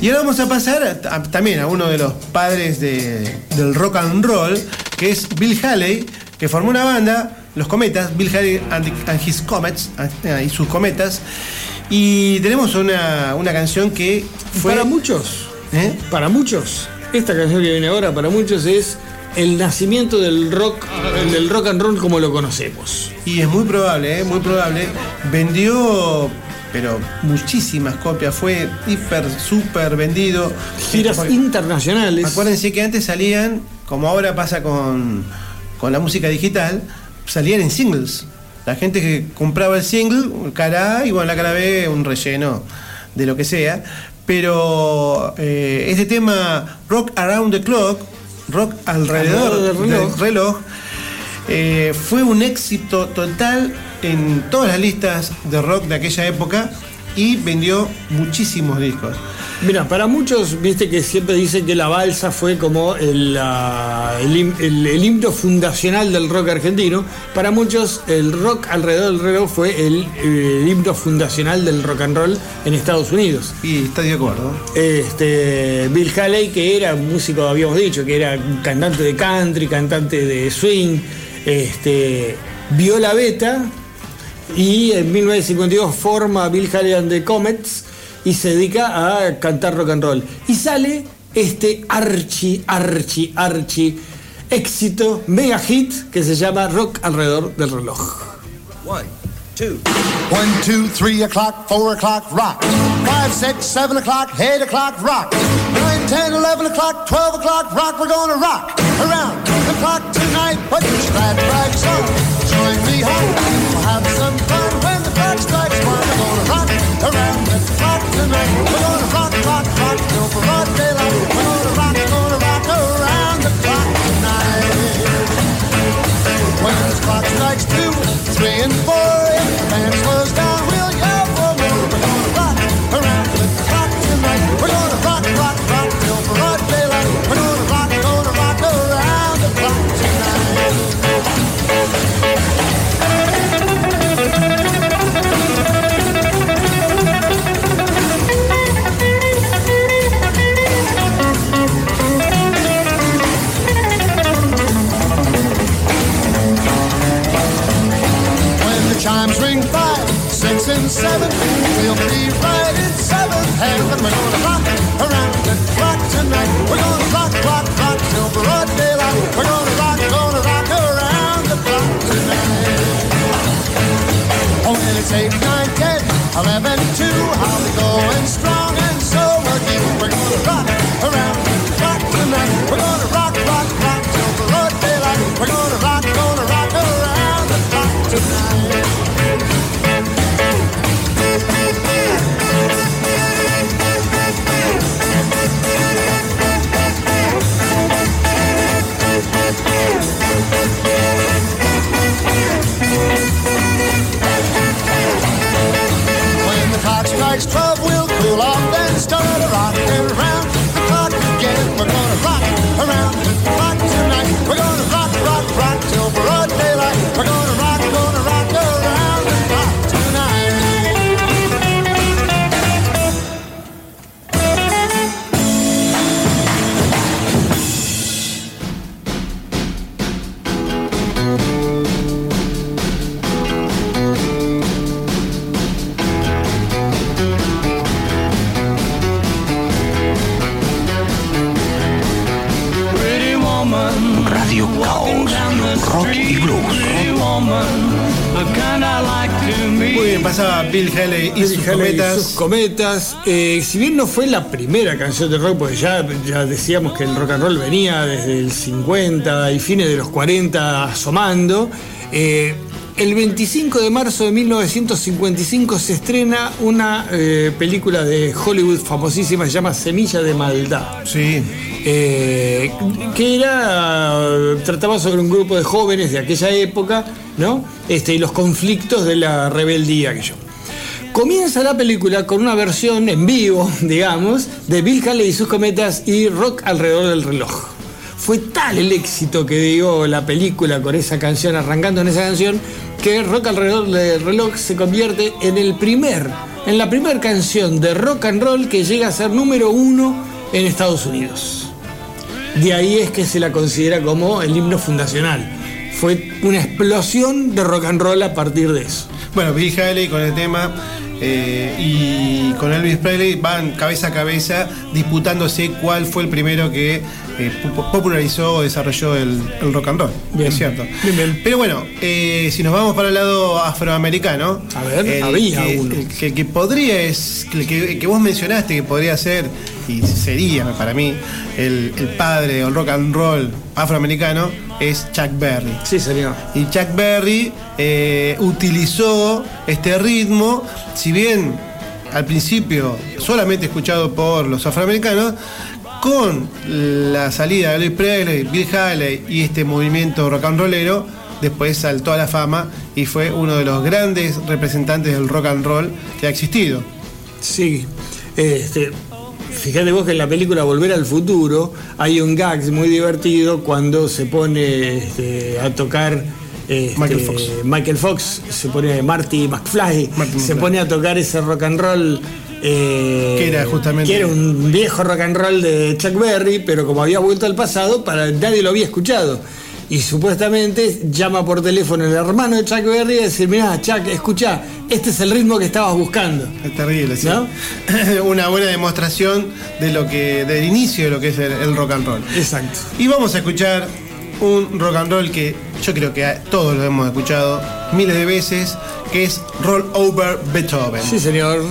Y ahora vamos a pasar a- también a uno de los padres de- del rock and roll, que es Bill Haley, que formó una banda, Los Cometas, Bill Haley and, and His Comets, ah, y sus cometas. Y tenemos una, una canción que fue. Para muchos, ¿Eh? para muchos, esta canción que viene ahora, para muchos es el nacimiento del rock, del rock and roll como lo conocemos. Y es muy probable, ¿eh? muy probable. Vendió, pero muchísimas copias. Fue hiper, súper vendido. Giras Porque- internacionales. Acuérdense que antes salían, como ahora pasa con, con la música digital, salían en singles. La gente que compraba el single, cara A, y bueno, la cara B, un relleno de lo que sea. Pero eh, este tema, Rock Around the Clock, Rock alrededor Alrededor del reloj. del reloj, eh, fue un éxito total en todas las listas de rock de aquella época y vendió muchísimos discos. Mira, para muchos, viste que siempre dicen que la balsa fue como el, la- el him- el- el himno fundacional del rock argentino. Para muchos, el rock alrededor del reloj fue el, himno fundacional del rock and roll en Estados Unidos. Y está de acuerdo. Este, Bill Haley, que era músico, habíamos dicho, que era cantante de country, cantante de swing, este, vio la beta y en 1952 forma Bill Haley and the Comets y se dedica a cantar rock and roll. Y sale este archi, archi, archi éxito, mega hit que se llama Rock alrededor del reloj. One, two, three o'clock, four o'clock, rock. Five, six, seven o'clock, eight o'clock, rock. Nine, 10, 11 o'clock, 12 o'clock, rock, we're gonna rock around the clock tonight. Put your glad rags on, join me home. Around the clock tonight. We're gonna rock, rock, rock till broad daylight. We're gonna rock, gonna rock around the clock tonight. When the clock strikes two, three, and four, seven, we'll be right in seventh heaven. We're gonna rock around the clock tonight. We're gonna rock, rock, rock till broad daylight. We're gonna rock, gonna rock around the clock tonight. Oh, and it's eight, nine, ten, eleven, two. I'll be going strong, and so will you. We're gonna rock around the clock tonight. We're gonna rock, rock, rock till broad daylight. We're gonna rock, gonna rock around the clock tonight. Strikes twelve, we'll cool off and start a rocking around the clock again. We're gonna rock around the clock tonight. We're gonna rock, rock, rock till broad daylight. We're gonna Bill Haley y sus Bill Haley y cometas. sus cometas. Eh, si bien no fue la primera canción de rock, porque ya, ya decíamos que el rock and roll venía desde el 50 y fines de los 40 asomando, eh, el 25 de marzo de 1955 se estrena una eh, película de Hollywood famosísima, se llama Semilla de Maldad. Sí. Eh, que era trataba sobre un grupo de jóvenes de aquella época, ¿no? Este, y los conflictos de la rebeldía que yo. Comienza la película con una versión en vivo, digamos, de Bill Haley y sus cometas y rock alrededor del reloj. Fue tal el éxito que dio la película con esa canción, arrancando en esa canción, que Rock alrededor del reloj se convierte en el primer, en la primera canción de rock and roll que llega a ser número uno en Estados Unidos. De ahí es que se la considera como el himno fundacional. Fue una explosión de rock and roll a partir de eso. Bueno, Bill Haley con el tema eh, y con Elvis Presley van cabeza a cabeza disputándose cuál fue el primero que eh, pu- popularizó o desarrolló el, el rock and roll. Bien. Es cierto. Bien, bien. Pero bueno, eh, si nos vamos para el lado afroamericano. A ver, el había que, uno. que, que podría, es, que, que vos mencionaste que podría ser, y sería para mí, el, el padre del rock and roll afroamericano, es Chuck Berry. Sí, señor. Y Chuck Berry eh, utilizó este ritmo, si bien al principio solamente escuchado por los afroamericanos, con la salida de Elvis Presley, Bill Haley y este movimiento rock and rollero, después saltó a la fama y fue uno de los grandes representantes del rock and roll que ha existido. Sí. Este, fíjate vos que en la película Volver al Futuro hay un gag muy divertido cuando se pone este, a tocar. este, Michael Fox. Michael Fox, se pone Marty McFly, se McFly. pone a tocar ese rock and roll. eh, Que era justamente- que era un viejo rock and roll de Chuck Berry, pero como había vuelto al pasado, para nadie lo había escuchado. Y supuestamente llama por teléfono el hermano de Chuck Berry y dice, mirá, Chuck, escucha, este es el ritmo que estabas buscando. Es terrible, sí. ¿No? Una buena demostración de lo que, del inicio de lo que es el, el rock and roll. Exacto. Y vamos a escuchar un rock and roll que yo creo que todos lo hemos escuchado miles de veces, que es Roll Over Beethoven. Sí, señor.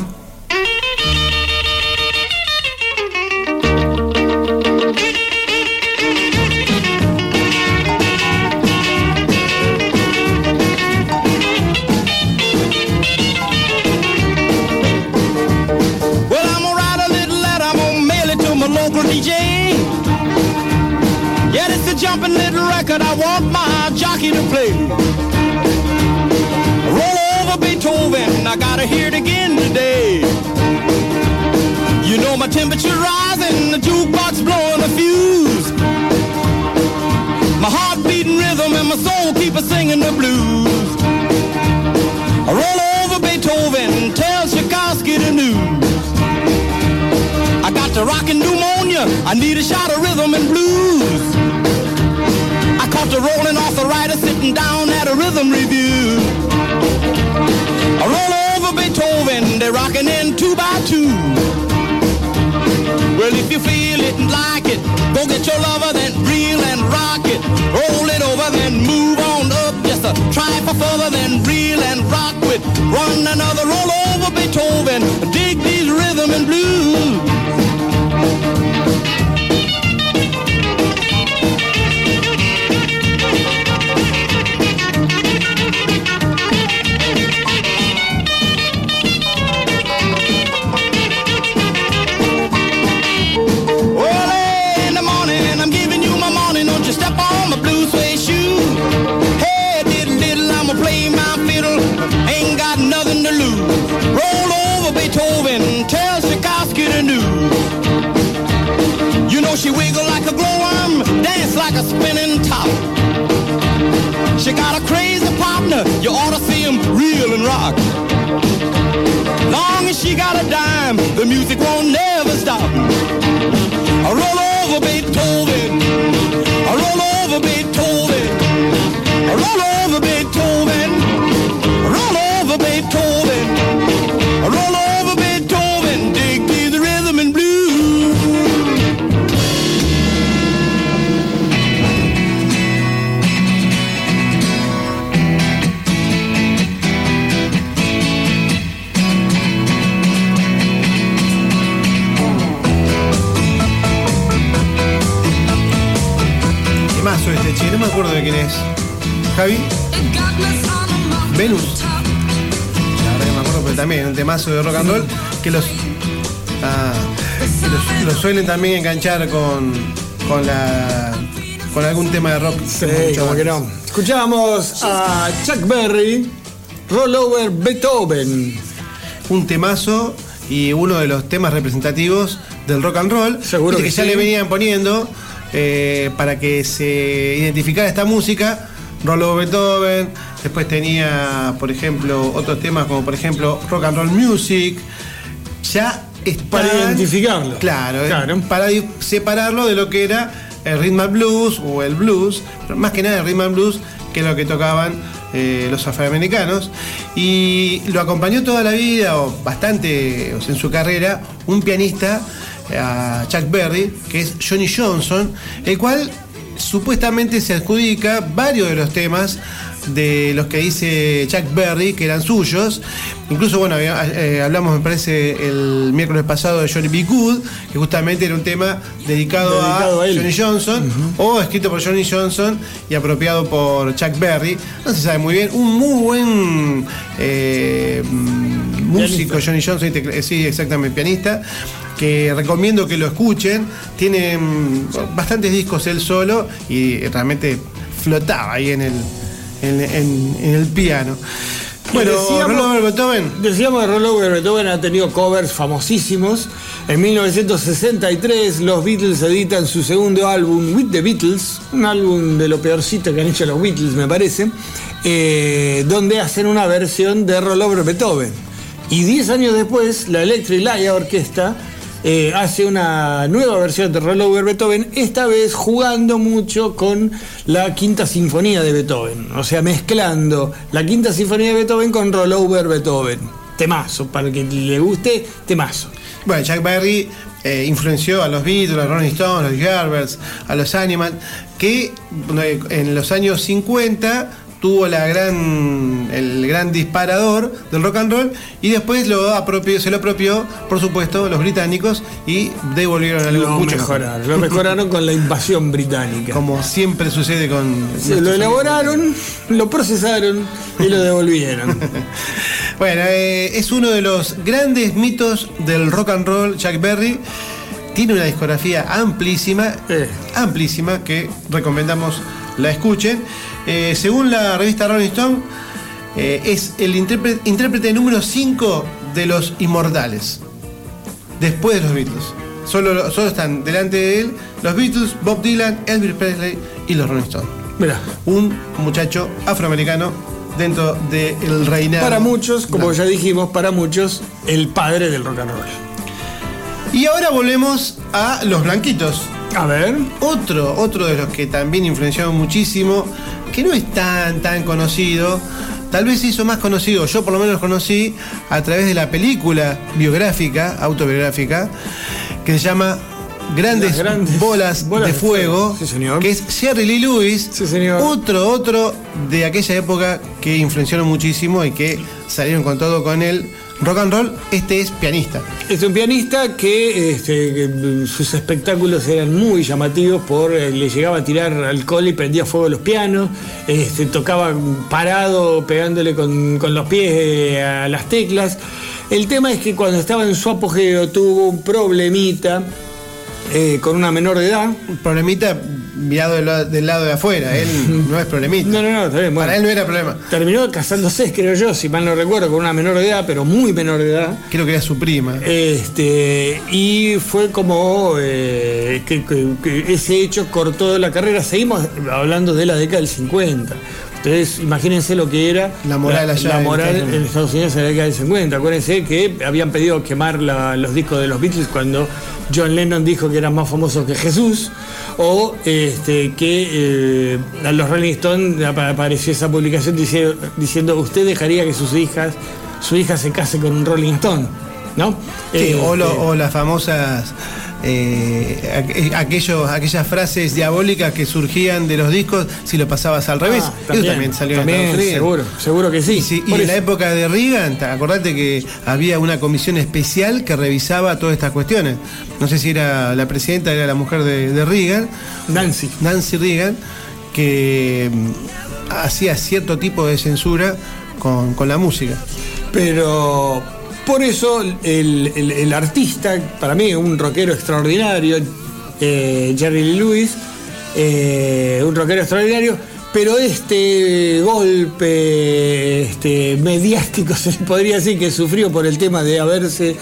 DJ. Yeah, it's a jumping little record I want my jockey to play. Roll over Beethoven, I gotta hear it again today. You know my temperature rising, the jukebox blowing a fuse. My heart beating rhythm and my soul keep a singing I need a shot of rhythm and blues. I caught the rolling arthritis sitting down at a rhythm review. I roll over Beethoven, they're rocking in two by two. Well, if you feel it and like it, go get your lover, then reel and rock it. Roll it over, then move on up. Just a try for further, then reel and rock with. Run another roll over Beethoven. Dig these rhythm and blues. Spinning top. She got a crazy partner, you ought to see him reel and rock. Long as she got a dime, the music won't never stop. I roll over Beethoven. I roll over Beethoven. I roll over Beethoven. I roll over Beethoven. I roll over No me acuerdo de quién es. Javi. Venus. La verdad que me acuerdo, pero también un temazo de rock and roll que los. ah, que los, los suelen también enganchar con. con la. con algún tema de rock. Sí, mucho como más. que no. Escuchábamos a Chuck Berry, Rollover Beethoven. Un temazo y uno de los temas representativos del rock and roll. Seguro que que, ya sí. le venían poniendo eh, para que se identificara esta música. Rollo Beethoven, después tenía, por ejemplo, otros temas como por ejemplo Rock and Roll Music. Ya estaban- Para identificarlo. Claro, eh, Claro. para separarlo de lo que era el rhythm and blues o el blues, pero más que nada el rhythm and blues, que es lo que tocaban eh, los afroamericanos. Y lo acompañó toda la vida, o bastante o sea, en su carrera, un pianista, a Chuck Berry, que es Johnny Johnson, el cual supuestamente se adjudica varios de los temas de los que dice Chuck Berry, que eran suyos. Incluso, bueno, eh, hablamos, me parece, el miércoles pasado de Johnny B. Good, que justamente era un tema dedicado, Dedicado a. Johnny Johnson, o escrito por Johnny Johnson y apropiado por Chuck Berry. No se sabe muy bien. Un muy buen eh, músico, Johnny Johnson, tecla- sí, exactamente, pianista. Que recomiendo que lo escuchen. Tiene mm, bastantes discos él solo y realmente flotaba ahí en el, en, en- en el piano. Bueno, Rollover Beethoven. Decíamos que Rollover Beethoven ha tenido covers famosísimos. En 1963 los Beatles editan su segundo álbum, With the Beatles, un álbum de lo peorcito que han hecho los Beatles, me parece, eh, donde hacen una versión de Rollover Beethoven. Y 10 años después, la Electric Light Orquesta eh, hace una nueva versión de Rollover Beethoven, esta vez jugando mucho con la quinta sinfonía de Beethoven, o sea, mezclando la quinta sinfonía de Beethoven con Rollover Beethoven. Temazo, para que le guste, temazo. Bueno, Chuck Berry eh, influenció a los Beatles, a Rolling Stones, a los Yardbirds, a los Animals, que eh, en los años 50 tuvo la gran, el gran disparador del rock and roll y después lo apropió, se lo apropió, por supuesto, los británicos y devolvieron algo Lo mucho mejor. mejoraron, lo mejoraron con la invasión británica. Como siempre sucede con... Se lo elaboraron, lo procesaron y lo devolvieron. Bueno, eh, es uno de los grandes mitos del rock and roll, Chuck Berry, tiene una discografía amplísima, Eh. amplísima, que recomendamos la escuchen. Eh, según la revista Rolling Stone, eh, es el intérprete, intérprete número 5 de los inmortales, después de los Beatles. Solo, solo están delante de él los Beatles, Bob Dylan, Elvis Presley y los Rolling Stones. Mirá. Un muchacho afroamericano dentro del reinado. Para muchos, como No. ya dijimos, para muchos, el padre del rock and roll. Y ahora volvemos a los blanquitos. A ver. Otro, otro de los que también influenciaron muchísimo, que no es tan, tan conocido. Tal vez se hizo más conocido, yo por lo menos conocí a través de la película biográfica, autobiográfica, que se llama Grandes, Las grandes bolas, bolas de fuego, fuego. Sí, señor. que es Jerry Lee Lewis, Sí, señor. otro, otro de aquella época que influenciaron muchísimo y que salieron con todo con el rock and roll. Este es pianista. Es un pianista que, este, mm, sus espectáculos eran muy llamativos por eh, le llegaba a tirar alcohol y prendía fuego a los pianos, este, tocaba parado pegándole con, con los pies eh, a las teclas. El tema es que cuando estaba en su apogeo tuvo un problemita eh, con una menor de edad. Un problemita mirado del, lado- del lado de afuera. Él no es problemita. No, no, no, está bien, bueno. Para él no era problema. Terminó casándose, creo yo, si mal no recuerdo, con una menor de edad, pero muy menor de edad. Creo que era su prima. Este, y fue como eh, que, que- que ese hecho cortó la carrera. Seguimos hablando de la década del 50. Ustedes imagínense lo que era La moral allá la en moral Estados Unidos. en Estados Unidos en la década del 50. Acuérdense que habían pedido quemar la- los discos de los Beatles cuando John Lennon dijo que eran más famosos que Jesús. O este, que eh, a los Rolling Stones apa- apareció esa publicación diciendo, diciendo usted dejaría que sus hijas, su hija se case con un Rolling Stone. ¿No? Sí, o, lo- Este, o las famosas. Eh, aquellos, aquellas frases diabólicas que surgían de los discos si lo pasabas al revés. Ah, Eso también salió también, en Estados Unidos. Seguro, seguro que sí. Y, sí, y Por en la época de Reagan, te- acordate que había una comisión especial que revisaba todas estas cuestiones. No sé si era la presidenta, era la mujer de, de Reagan, Nancy. Nancy Reagan, que mm, hacía cierto tipo de censura con, con la música. Pero por eso el, el- artista, para mí, un rockero extraordinario, eh, Jerry Lee Lewis, eh, un rockero extraordinario, pero este golpe este, mediático, se podría decir, que sufrió por el tema de haberse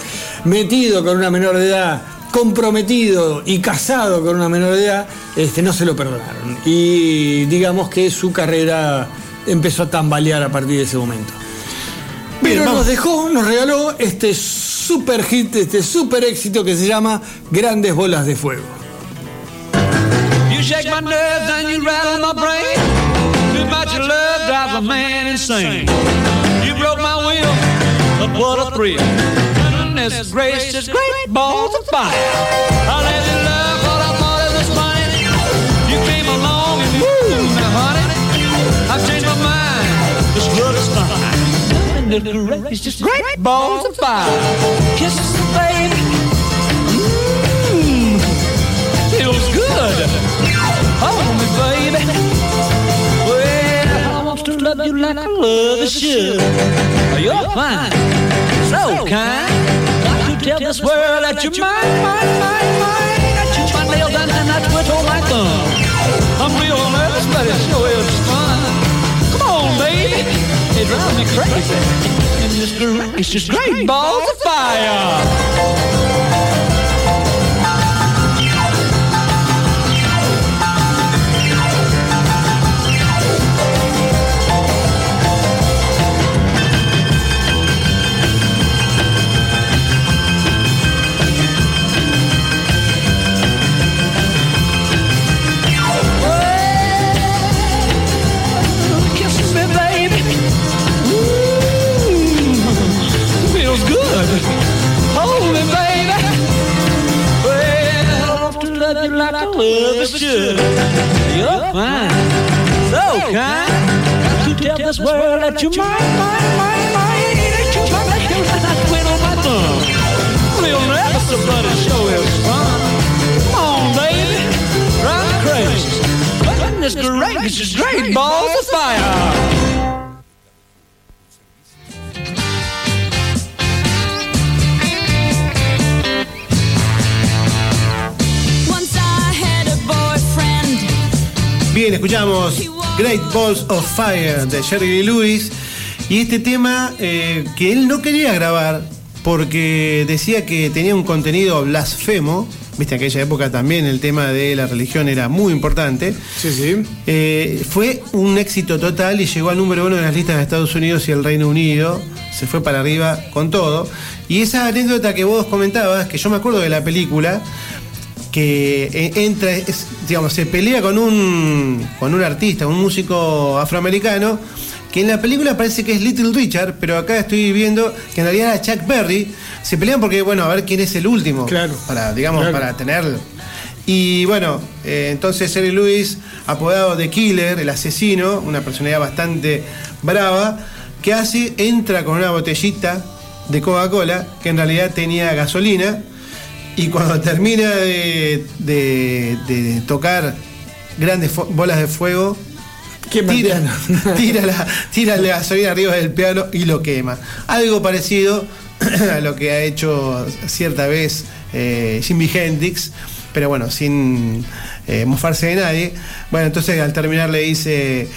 metido con una menor de edad, comprometido y casado con una menor de edad, este, no se lo perdonaron. Y digamos que su carrera empezó a tambalear a partir de ese momento. Pero nos dejó, nos regaló este super hit, este super éxito que se llama Grandes Bolas de Fuego. You shake my nerves and you rattle my brain. Too much love drives a man insane. You broke my will, but what a thrill. Goodness gracious, great balls of fire. I let you love fine. Goodness gracious, great balls of fire. Kisses, the baby. Mmm, feels good. Hold me, baby. Well, I want to love you like I love a should. You're fine, so kind. Got to tell this world that you're mine, mine, mine, mine. I chew my nails and I twiddle my thumb. I'm real nervous, but it sure is fun. Come on, baby. It drives me crazy. This great, it's just great balls of fire. Like I love a should. You're fine, so kind. Got to tell this world that you're mine, mine, mine, mine. Ain't you my nails and I twiddle my thumb. Real nervous, but it sure is fun. Come on, baby. Drive me crazy. Goodness gracious, great balls of fire. Escuchamos Great Balls of Fire de Jerry Lee Lewis. Y este tema eh, que él no quería grabar porque decía que tenía un contenido blasfemo. Viste, en aquella época también el tema de la religión era muy importante. Sí, sí. Eh, fue un éxito total y llegó al número uno de las listas de Estados Unidos y el Reino Unido. Se fue para arriba con todo. Y esa anécdota que vos comentabas, que yo me acuerdo de la película, que eh, entra, es, digamos, se pelea con un, con un artista, un músico afroamericano, que en la película parece que es Little Richard, pero acá estoy viendo que en realidad era Chuck Berry. Se pelean porque, bueno, a ver quién es el último. Claro. Para, digamos, Claro. para tenerlo. Y bueno, eh, entonces Jerry Lewis, apodado de Killer, el asesino, una personalidad bastante brava, que hace, entra con una botellita de Coca-Cola, que en realidad tenía gasolina, y cuando termina de, de- de tocar grandes bolas de fuego, tira, tira, la, tira la gasolina arriba del piano y lo quema. Algo parecido a lo que ha hecho cierta vez eh, Jimi Hendrix, pero bueno, sin eh, mofarse de nadie. Bueno, entonces al terminar le dice,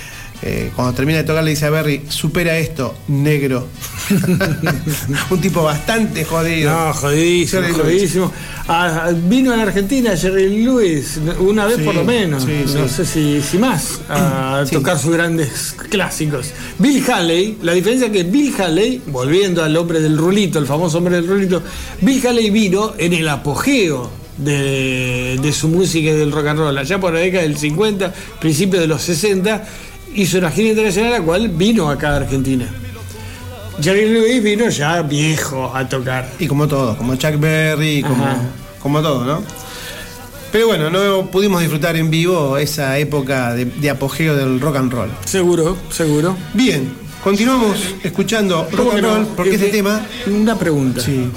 eh, cuando termina de tocar le dice a Berry, supera esto, negro. Un tipo bastante jodido. No, jodidísimo, Jerry jodidísimo. Ah, vino a la Argentina Jerry Lewis una vez Sí, por lo menos, sí, no sí. sé si, si más, a tocar sus grandes clásicos. Bill Haley, la diferencia es que Bill Haley, volviendo al hombre del rulito, el famoso hombre del rulito, Bill Haley vino en el apogeo de, de su música y del rock and roll, allá por la década del 50, principios de los 60, hizo una gira internacional la cual vino acá a Argentina. Jerry Lewis vino ya viejo a tocar. Y como todo, como Chuck Berry, como, Ajá. como todo, ¿no? Pero bueno, no pudimos disfrutar en vivo esa época de, de apogeo del rock and roll. Seguro, seguro. Bien, continuamos escuchando rock ¿Cómo and no? roll porque Eh, este eh, tema. Una pregunta. Sí.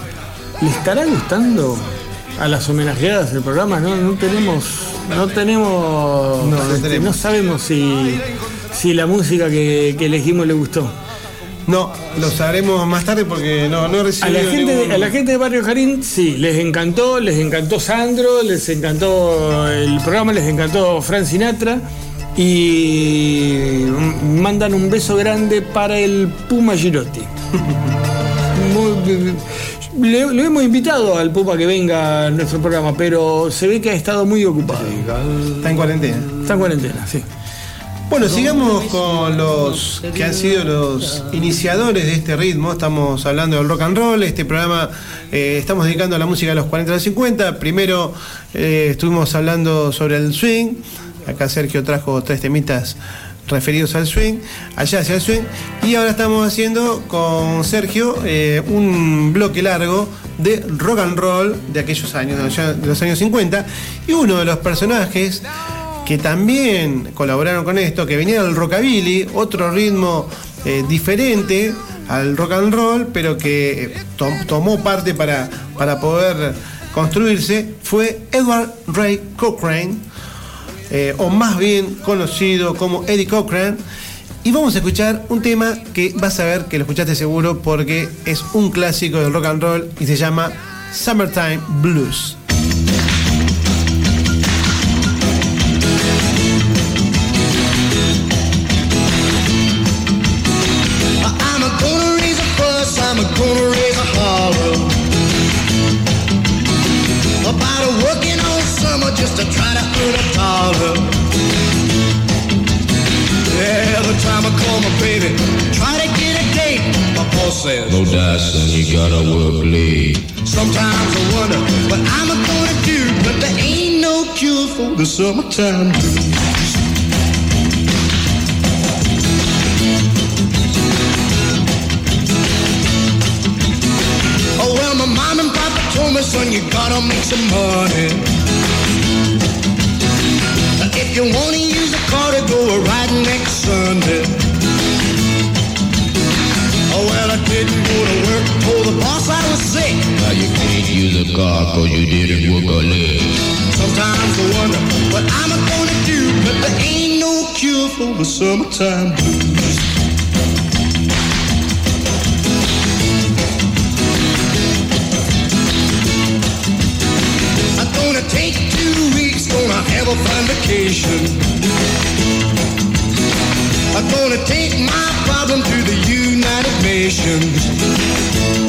¿Le estará gustando a las homenajeadas del programa? No, no tenemos. No tenemos. No, no este, tenemos. no sabemos si, si la música que, que elegimos le gustó. No, lo sabremos más tarde porque no, no he A la, gente de, a la gente de Barrio Jarín, sí, les encantó, les encantó Sandro, les encantó el programa, les encantó Fran Sinatra y mandan un beso grande para el Puma Girotti. Muy- le, lo hemos invitado al Puma que venga a nuestro programa, pero se ve que ha estado muy ocupado. Está en cuarentena. Está en cuarentena, sí. Bueno, sigamos con los que han sido los iniciadores de este ritmo. Estamos hablando del rock and roll. Este programa eh, estamos dedicando a la música de los 40 a los 50. Primero eh, estuvimos hablando sobre el swing. Acá Sergio trajo tres temitas referidos al swing, allá hacia el swing. Y ahora estamos haciendo con Sergio eh, un bloque largo de rock and roll de aquellos años, de los años- de los años 50. Y uno de los personajes que también colaboraron con esto, que venía del rockabilly, otro ritmo eh, diferente al rock and roll, pero que eh, to- tomó parte para, para poder construirse, fue Edward Ray Cochrane, eh, o más bien conocido como Eddie Cochran. Y vamos a escuchar un tema que vas a ver que lo escuchaste seguro porque es un clásico del rock and roll y se llama Summertime Blues. Summertime blues. Oh well, my mom and papa told me, son, you gotta make some money. If you wanna use a car to go a riding next Sunday. Oh well, I didn't go to work, told the boss I you can't a car cause you didn't work a leg. Sometimes I wonder what I'm gonna do, but there ain't no cure for the summertime blues. I'm gonna take two weeks, gonna have a fun vacation. gonna take my problem to the United Nations.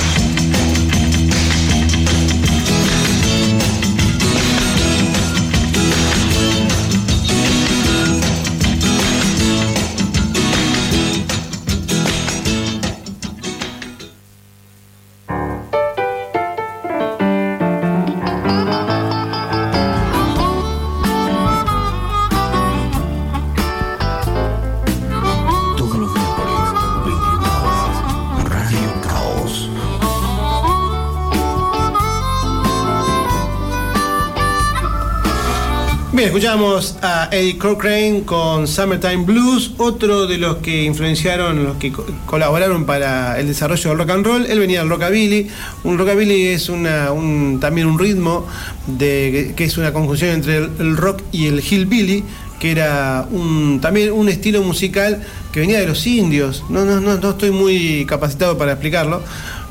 Escuchamos a Eddie Cochrane con Summertime Blues, otro de los que influenciaron, los que co- colaboraron para el desarrollo del rock and roll. Él venía del rockabilly. Un rockabilly es una, un- también un ritmo de, que es una conjunción entre el, el rock y el hillbilly, que era un, también un estilo musical que venía de los indios. No, no, no, no estoy muy capacitado para explicarlo,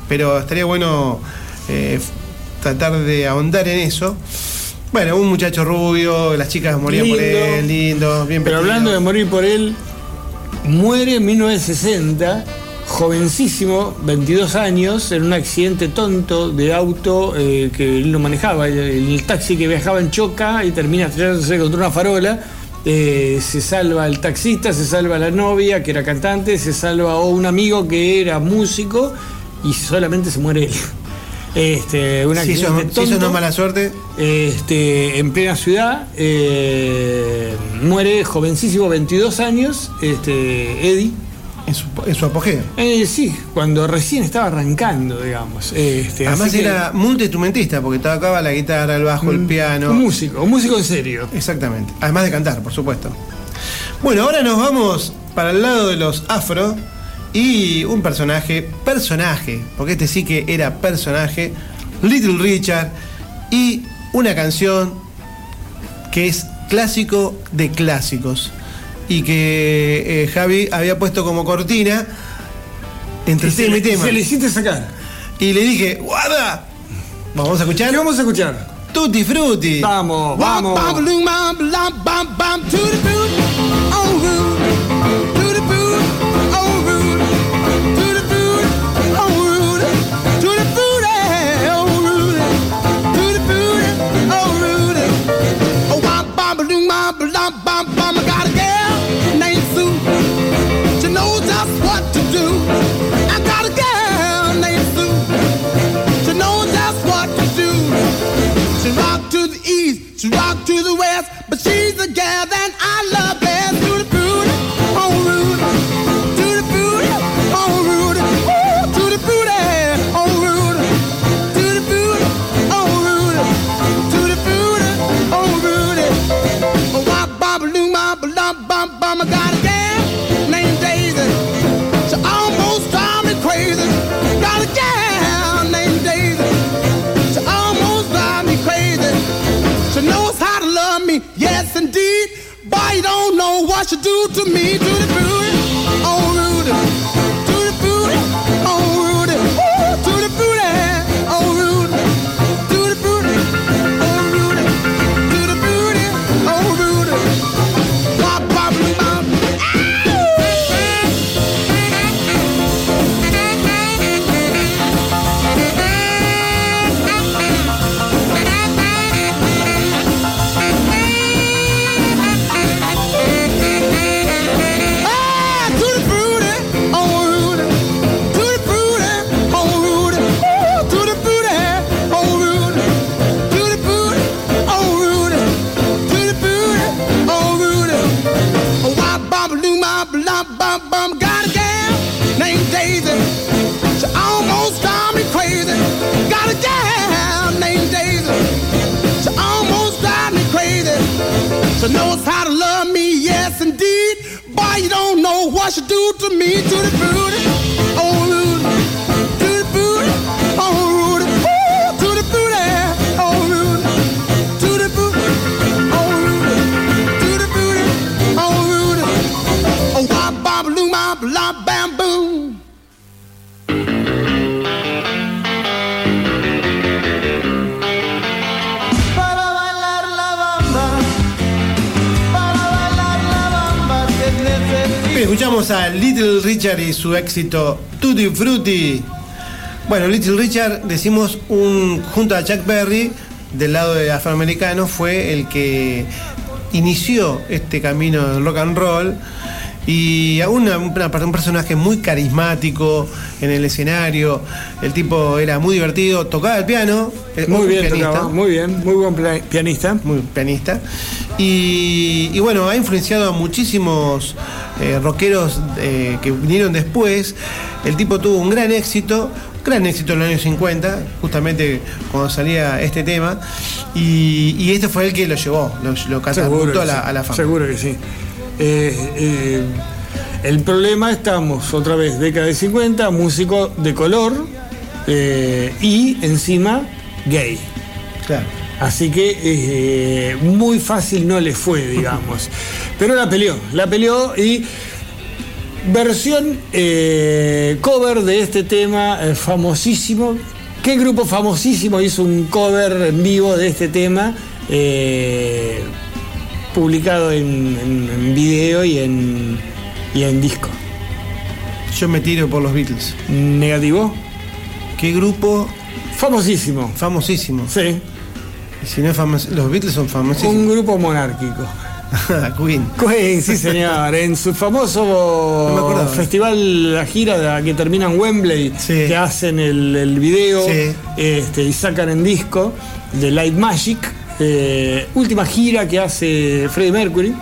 pero estaría bueno eh, tratar de ahondar en eso. Bueno, un muchacho rubio, las chicas morían por Lindo. él, lindo, bien Pero vestido. hablando de morir por él, muere en 1960, jovencísimo, 22 años, en un accidente tonto de auto eh, que él no manejaba. El, el taxi que viajaba en choca y termina estrellándose contra una farola. Eh, se salva el taxista, se salva la novia, que era cantante, se salva o un amigo que era músico y solamente se muere él. Este, un Si eso, accidente si eso no tonto. es mala suerte, Este, en plena ciudad, eh, muere jovencísimo, 22 años, este, Eddie. en su, en su apogeo. Eh, sí, cuando recién estaba arrancando, digamos. Este, Además que- era multiinstrumentista, porque tocaba la guitarra, el bajo, el piano. un músico, un músico en serio. Exactamente. Además de cantar, por supuesto. Bueno, ahora nos vamos para el lado de los afro y un personaje, personaje, porque este sí que era personaje, Little Richard, y una canción que es clásico de clásicos y que eh, Javi había puesto como cortina entre Y tema y tema. se le hiciste sacar. Y le dije, guarda, vamos a escuchar. ¿Qué vamos a escuchar? Tutti Frutti. Vamos, vamos. To me. To She knows how to love me, yes indeed. Boy, you don't know what she do to me. To the booty, Escuchamos a Little Richard y su éxito Tutti Frutti. Bueno, Little Richard, decimos un junto a Chuck Berry, del lado de afroamericano, fue el que inició este camino del rock and roll. Y a una- una- un personaje muy carismático en el escenario. El tipo era muy divertido, tocaba el piano. eh, Muy bien, pianista. tocaba, muy bien, muy buen pianista. Muy pianista. Y, y bueno, ha influenciado a muchísimos eh, rockeros eh, que vinieron después. El tipo tuvo un gran éxito, gran éxito en los años 50, justamente cuando salía este tema. Y, y este fue el que lo llevó, lo, lo catapultó a sí, a la fama. Seguro que sí. Eh, eh, el problema, estamos otra vez, década de 50, músico de color eh, y encima gay. Claro. Así que eh, muy fácil no le fue, digamos. Pero la peleó, la peleó y versión eh, cover de este tema eh, famosísimo. ¿Qué grupo famosísimo hizo un cover en vivo de este tema? Publicado en, en- en video y en, y en disco. Yo me tiro por los Beatles. ¿Negativo? ¿Qué grupo? Famosísimo. Famosísimo. Sí. Si no es famos- los Beatles son famosísimos. Un grupo monárquico. Queen. Queen, sí señor, en su famoso No festival, la gira de la que termina en Wembley, que hacen el, el video Sí. este, y sacan en disco de Light Magic, eh, última gira que hace Freddie Mercury,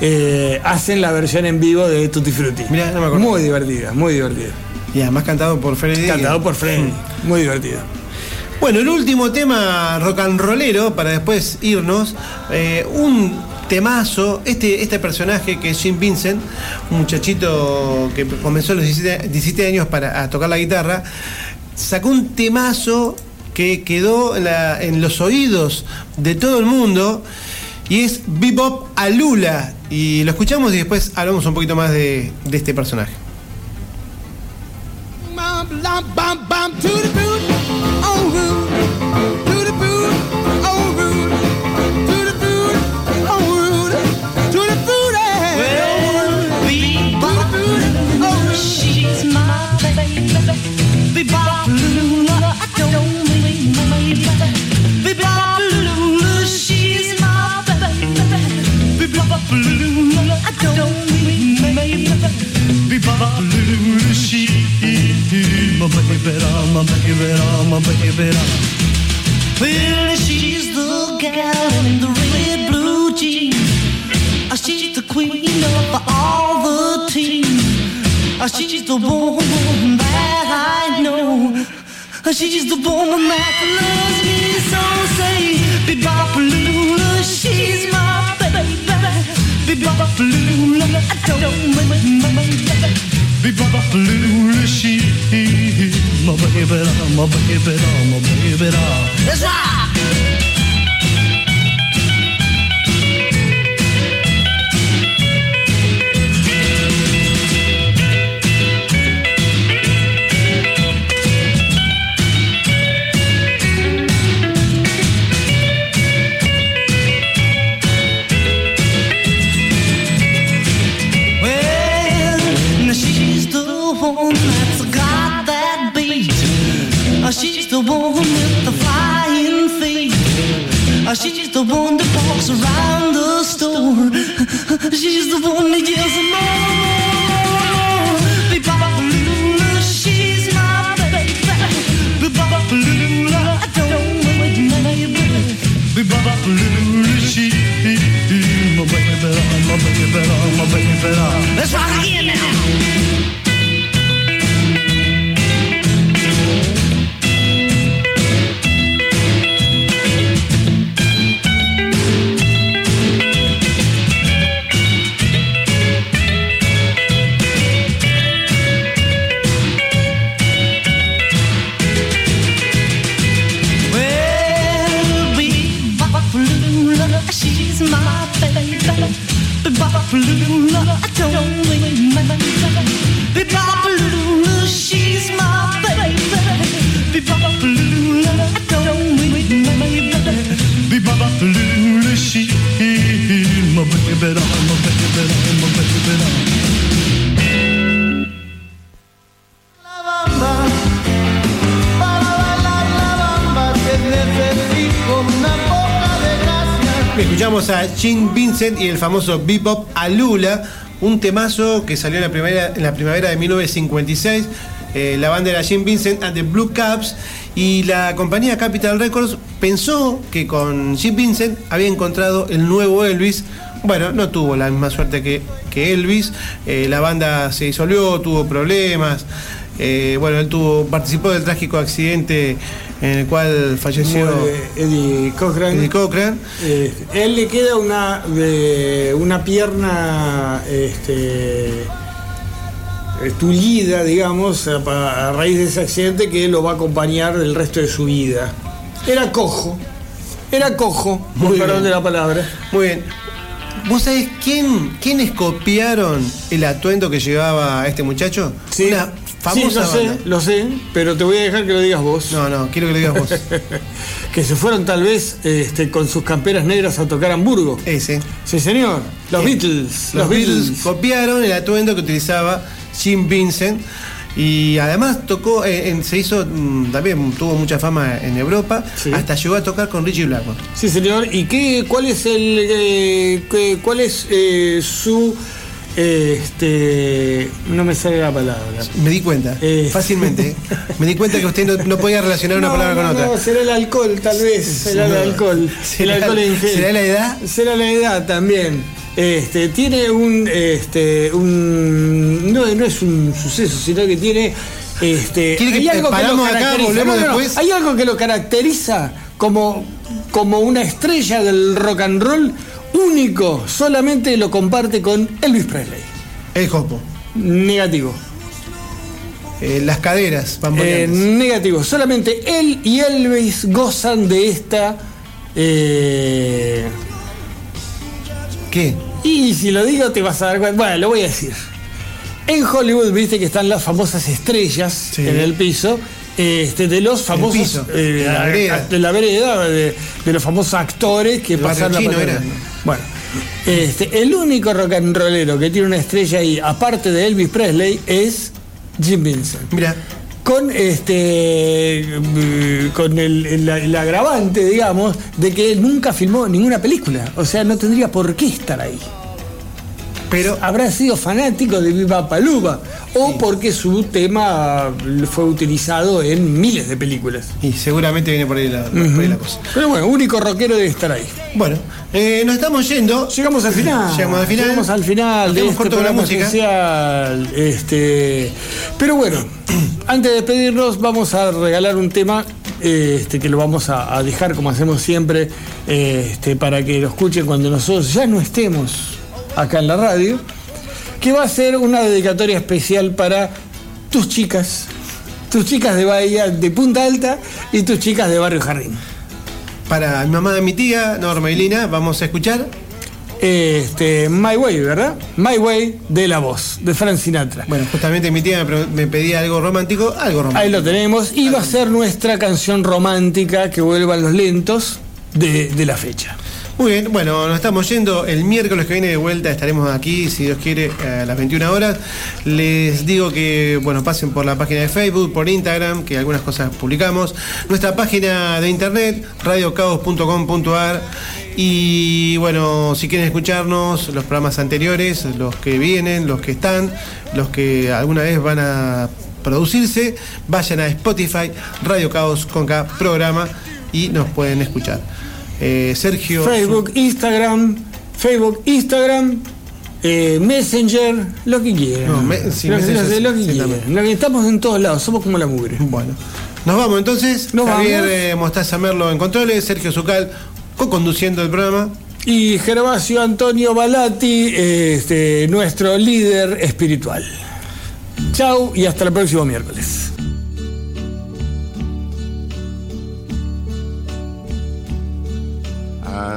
eh, hacen la versión en vivo de Tutti Frutti. Mirá, no me acordaba. muy divertida, muy divertida. Y además cantado por Freddie. Cantado por Freddie, muy divertido. Bueno, el último tema rock and rollero, para después irnos, eh, un temazo, este, este personaje que es Jim Vincent, un muchachito que comenzó a los 17, 17 años para a tocar la guitarra, sacó un temazo que quedó en, los oídos de todo el mundo y es Bebop Alula. Y lo escuchamos y después hablamos un poquito más de este personaje. She's my baby, my baby, my baby. Well, she's the gal in the red blue jeans. She's the queen of all the teams. She's the woman that I know. She's the woman that loves me so. Say, Bebopalula, she's my baby. Bebopalula, I don't mind my baby. Bebopalula, she's my baby, my baby, my. That's right. One with the flying feet. Uh, She's the one that walks around the store. She's the one that yells more, more. Bebopalula, she's my baby. Bebopalula, I don't baby. Bebopalula, she's my baby, my baby, my baby. Now. Papalula, I don't remember. The she's my baby. The Papalula, I don't remember. The she's my baby. I'm a baby, I'm a I'm a baby. Escuchamos a Gene Vincent y el famoso Bebop Alula, un temazo que salió en la primavera, de 1956. Eh, la banda era Gene Vincent and the Blue Caps y la compañía Capital Records pensó que con Gene Vincent había encontrado el nuevo Elvis. Bueno, no tuvo la misma suerte que, que Elvis. Eh, la banda se disolvió, tuvo problemas. Eh, bueno, él tuvo, participó del trágico accidente en el cual falleció Eddie Cochran. Eddie Cochran. Eh, él le queda una, de- una pierna este, tulida, digamos, a, raíz de ese accidente que lo va a acompañar el resto de su vida. Era cojo. Era cojo, Muy perdón de la palabra. Muy bien. ¿Vos sabés quién, quiénes copiaron el atuendo que llevaba este muchacho? Una famosa sí, lo banda. sé, lo sé, pero te voy a dejar que lo digas vos. No, no, quiero que lo digas vos. que se fueron tal vez este, con sus camperas negras a tocar Hamburgo. Ese. Sí, señor. Los Eh, Beatles. Los, Beatles, copiaron el atuendo que utilizaba Jim Vincent. Y además tocó, eh, en- se hizo, mm, también tuvo mucha fama en Europa, hasta llegó a tocar con Richie Blackmore. Sí, señor. ¿Y qué, cuál es el, eh, cuál es eh, su, este, no me sale la palabra? Me di cuenta, fácilmente. ¿eh? Me di cuenta que usted no, no podía relacionar una No, palabra no, con otra. No, será el alcohol, tal vez. Será el alcohol. ¿Será- el alcohol en gel. será la edad? Será la edad también. Este, tiene un, este, un, no, no es un suceso, sino que tiene, este, ¿Quiere que hay algo que lo paramos acá, caracteriza. volvemos No, no, no, después? hay algo que lo caracteriza como, como una estrella del rock and roll único, solamente lo comparte con Elvis Presley. El Jopo. Negativo. Eh, las caderas, Eh, negativo. Solamente él y Elvis gozan de esta. eh, ¿Qué? Y si lo digo te vas a dar cuenta. Bueno, lo voy a decir. En Hollywood, viste que están las famosas estrellas en el piso. Este, de los famosos. piso, eh, en la vereda. de la vereda, de, de los famosos actores que pasan la era. Bueno, este, el único rock and rollero que tiene una estrella ahí, aparte de Elvis Presley, es Jim Vincent. Mira. Con este eh, con el, el- el agravante, digamos, de que él nunca filmó ninguna película. O sea, no tendría por qué estar ahí. Pero habrá sido fanático de Viva Paluba o porque su tema fue utilizado en miles de películas. Y seguramente viene por ahí la, por ahí la cosa. Pero bueno, único rockero debe estar ahí. Bueno, eh, nos estamos yendo. Llegamos al final. Llegamos al final. Llegamos al final de este programa especial. Este, pero bueno, antes de despedirnos, vamos a regalar un tema este, que lo vamos a, a dejar como hacemos siempre, este, para que lo escuchen cuando nosotros ya no estemos acá en la radio, que va a ser una dedicatoria especial para tus chicas, tus chicas de Bahía de Punta Alta y tus chicas de Barrio Jardín. Para mi mamá y mi tía, Norma y Lina, vamos a escuchar. Este, My Way, ¿verdad? My Way de la voz, de Frank Sinatra. Bueno, justamente mi tía me, pedía algo romántico, algo romántico. Ahí lo tenemos. Y va a ser nuestra canción romántica que vuelvan los lentos de, de la fecha. Muy bien, bueno, nos estamos yendo. El miércoles que viene de vuelta estaremos aquí, si Dios quiere, a las 21 horas. Les digo que, bueno, pasen por la página de Facebook, por Instagram, que algunas cosas publicamos. Nuestra página de internet, radiocaos.com.ar. Y bueno, si quieren escucharnos, los programas anteriores, los que vienen, los que están, los que alguna vez van a producirse, vayan a Spotify, Radio Caos con K, programa, y nos pueden escuchar. Eh, Sergio. Facebook, Instagram, Facebook, Instagram, eh, Messenger, lo que quieran. No, me- sí, lo, Messenger lo- lo que sí, quieran. estamos en todos lados, somos como la mugre. Bueno. Nos vamos entonces. Nos Javier vamos. eh, Mostaza Merlo en controles, Sergio Zucal co-conduciendo el programa. Y Gervasio Antonio Balati, este, nuestro líder espiritual. Chau y hasta el próximo miércoles.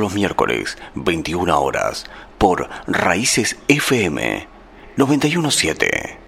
Los miércoles, 21 horas, por Raíces FM 917.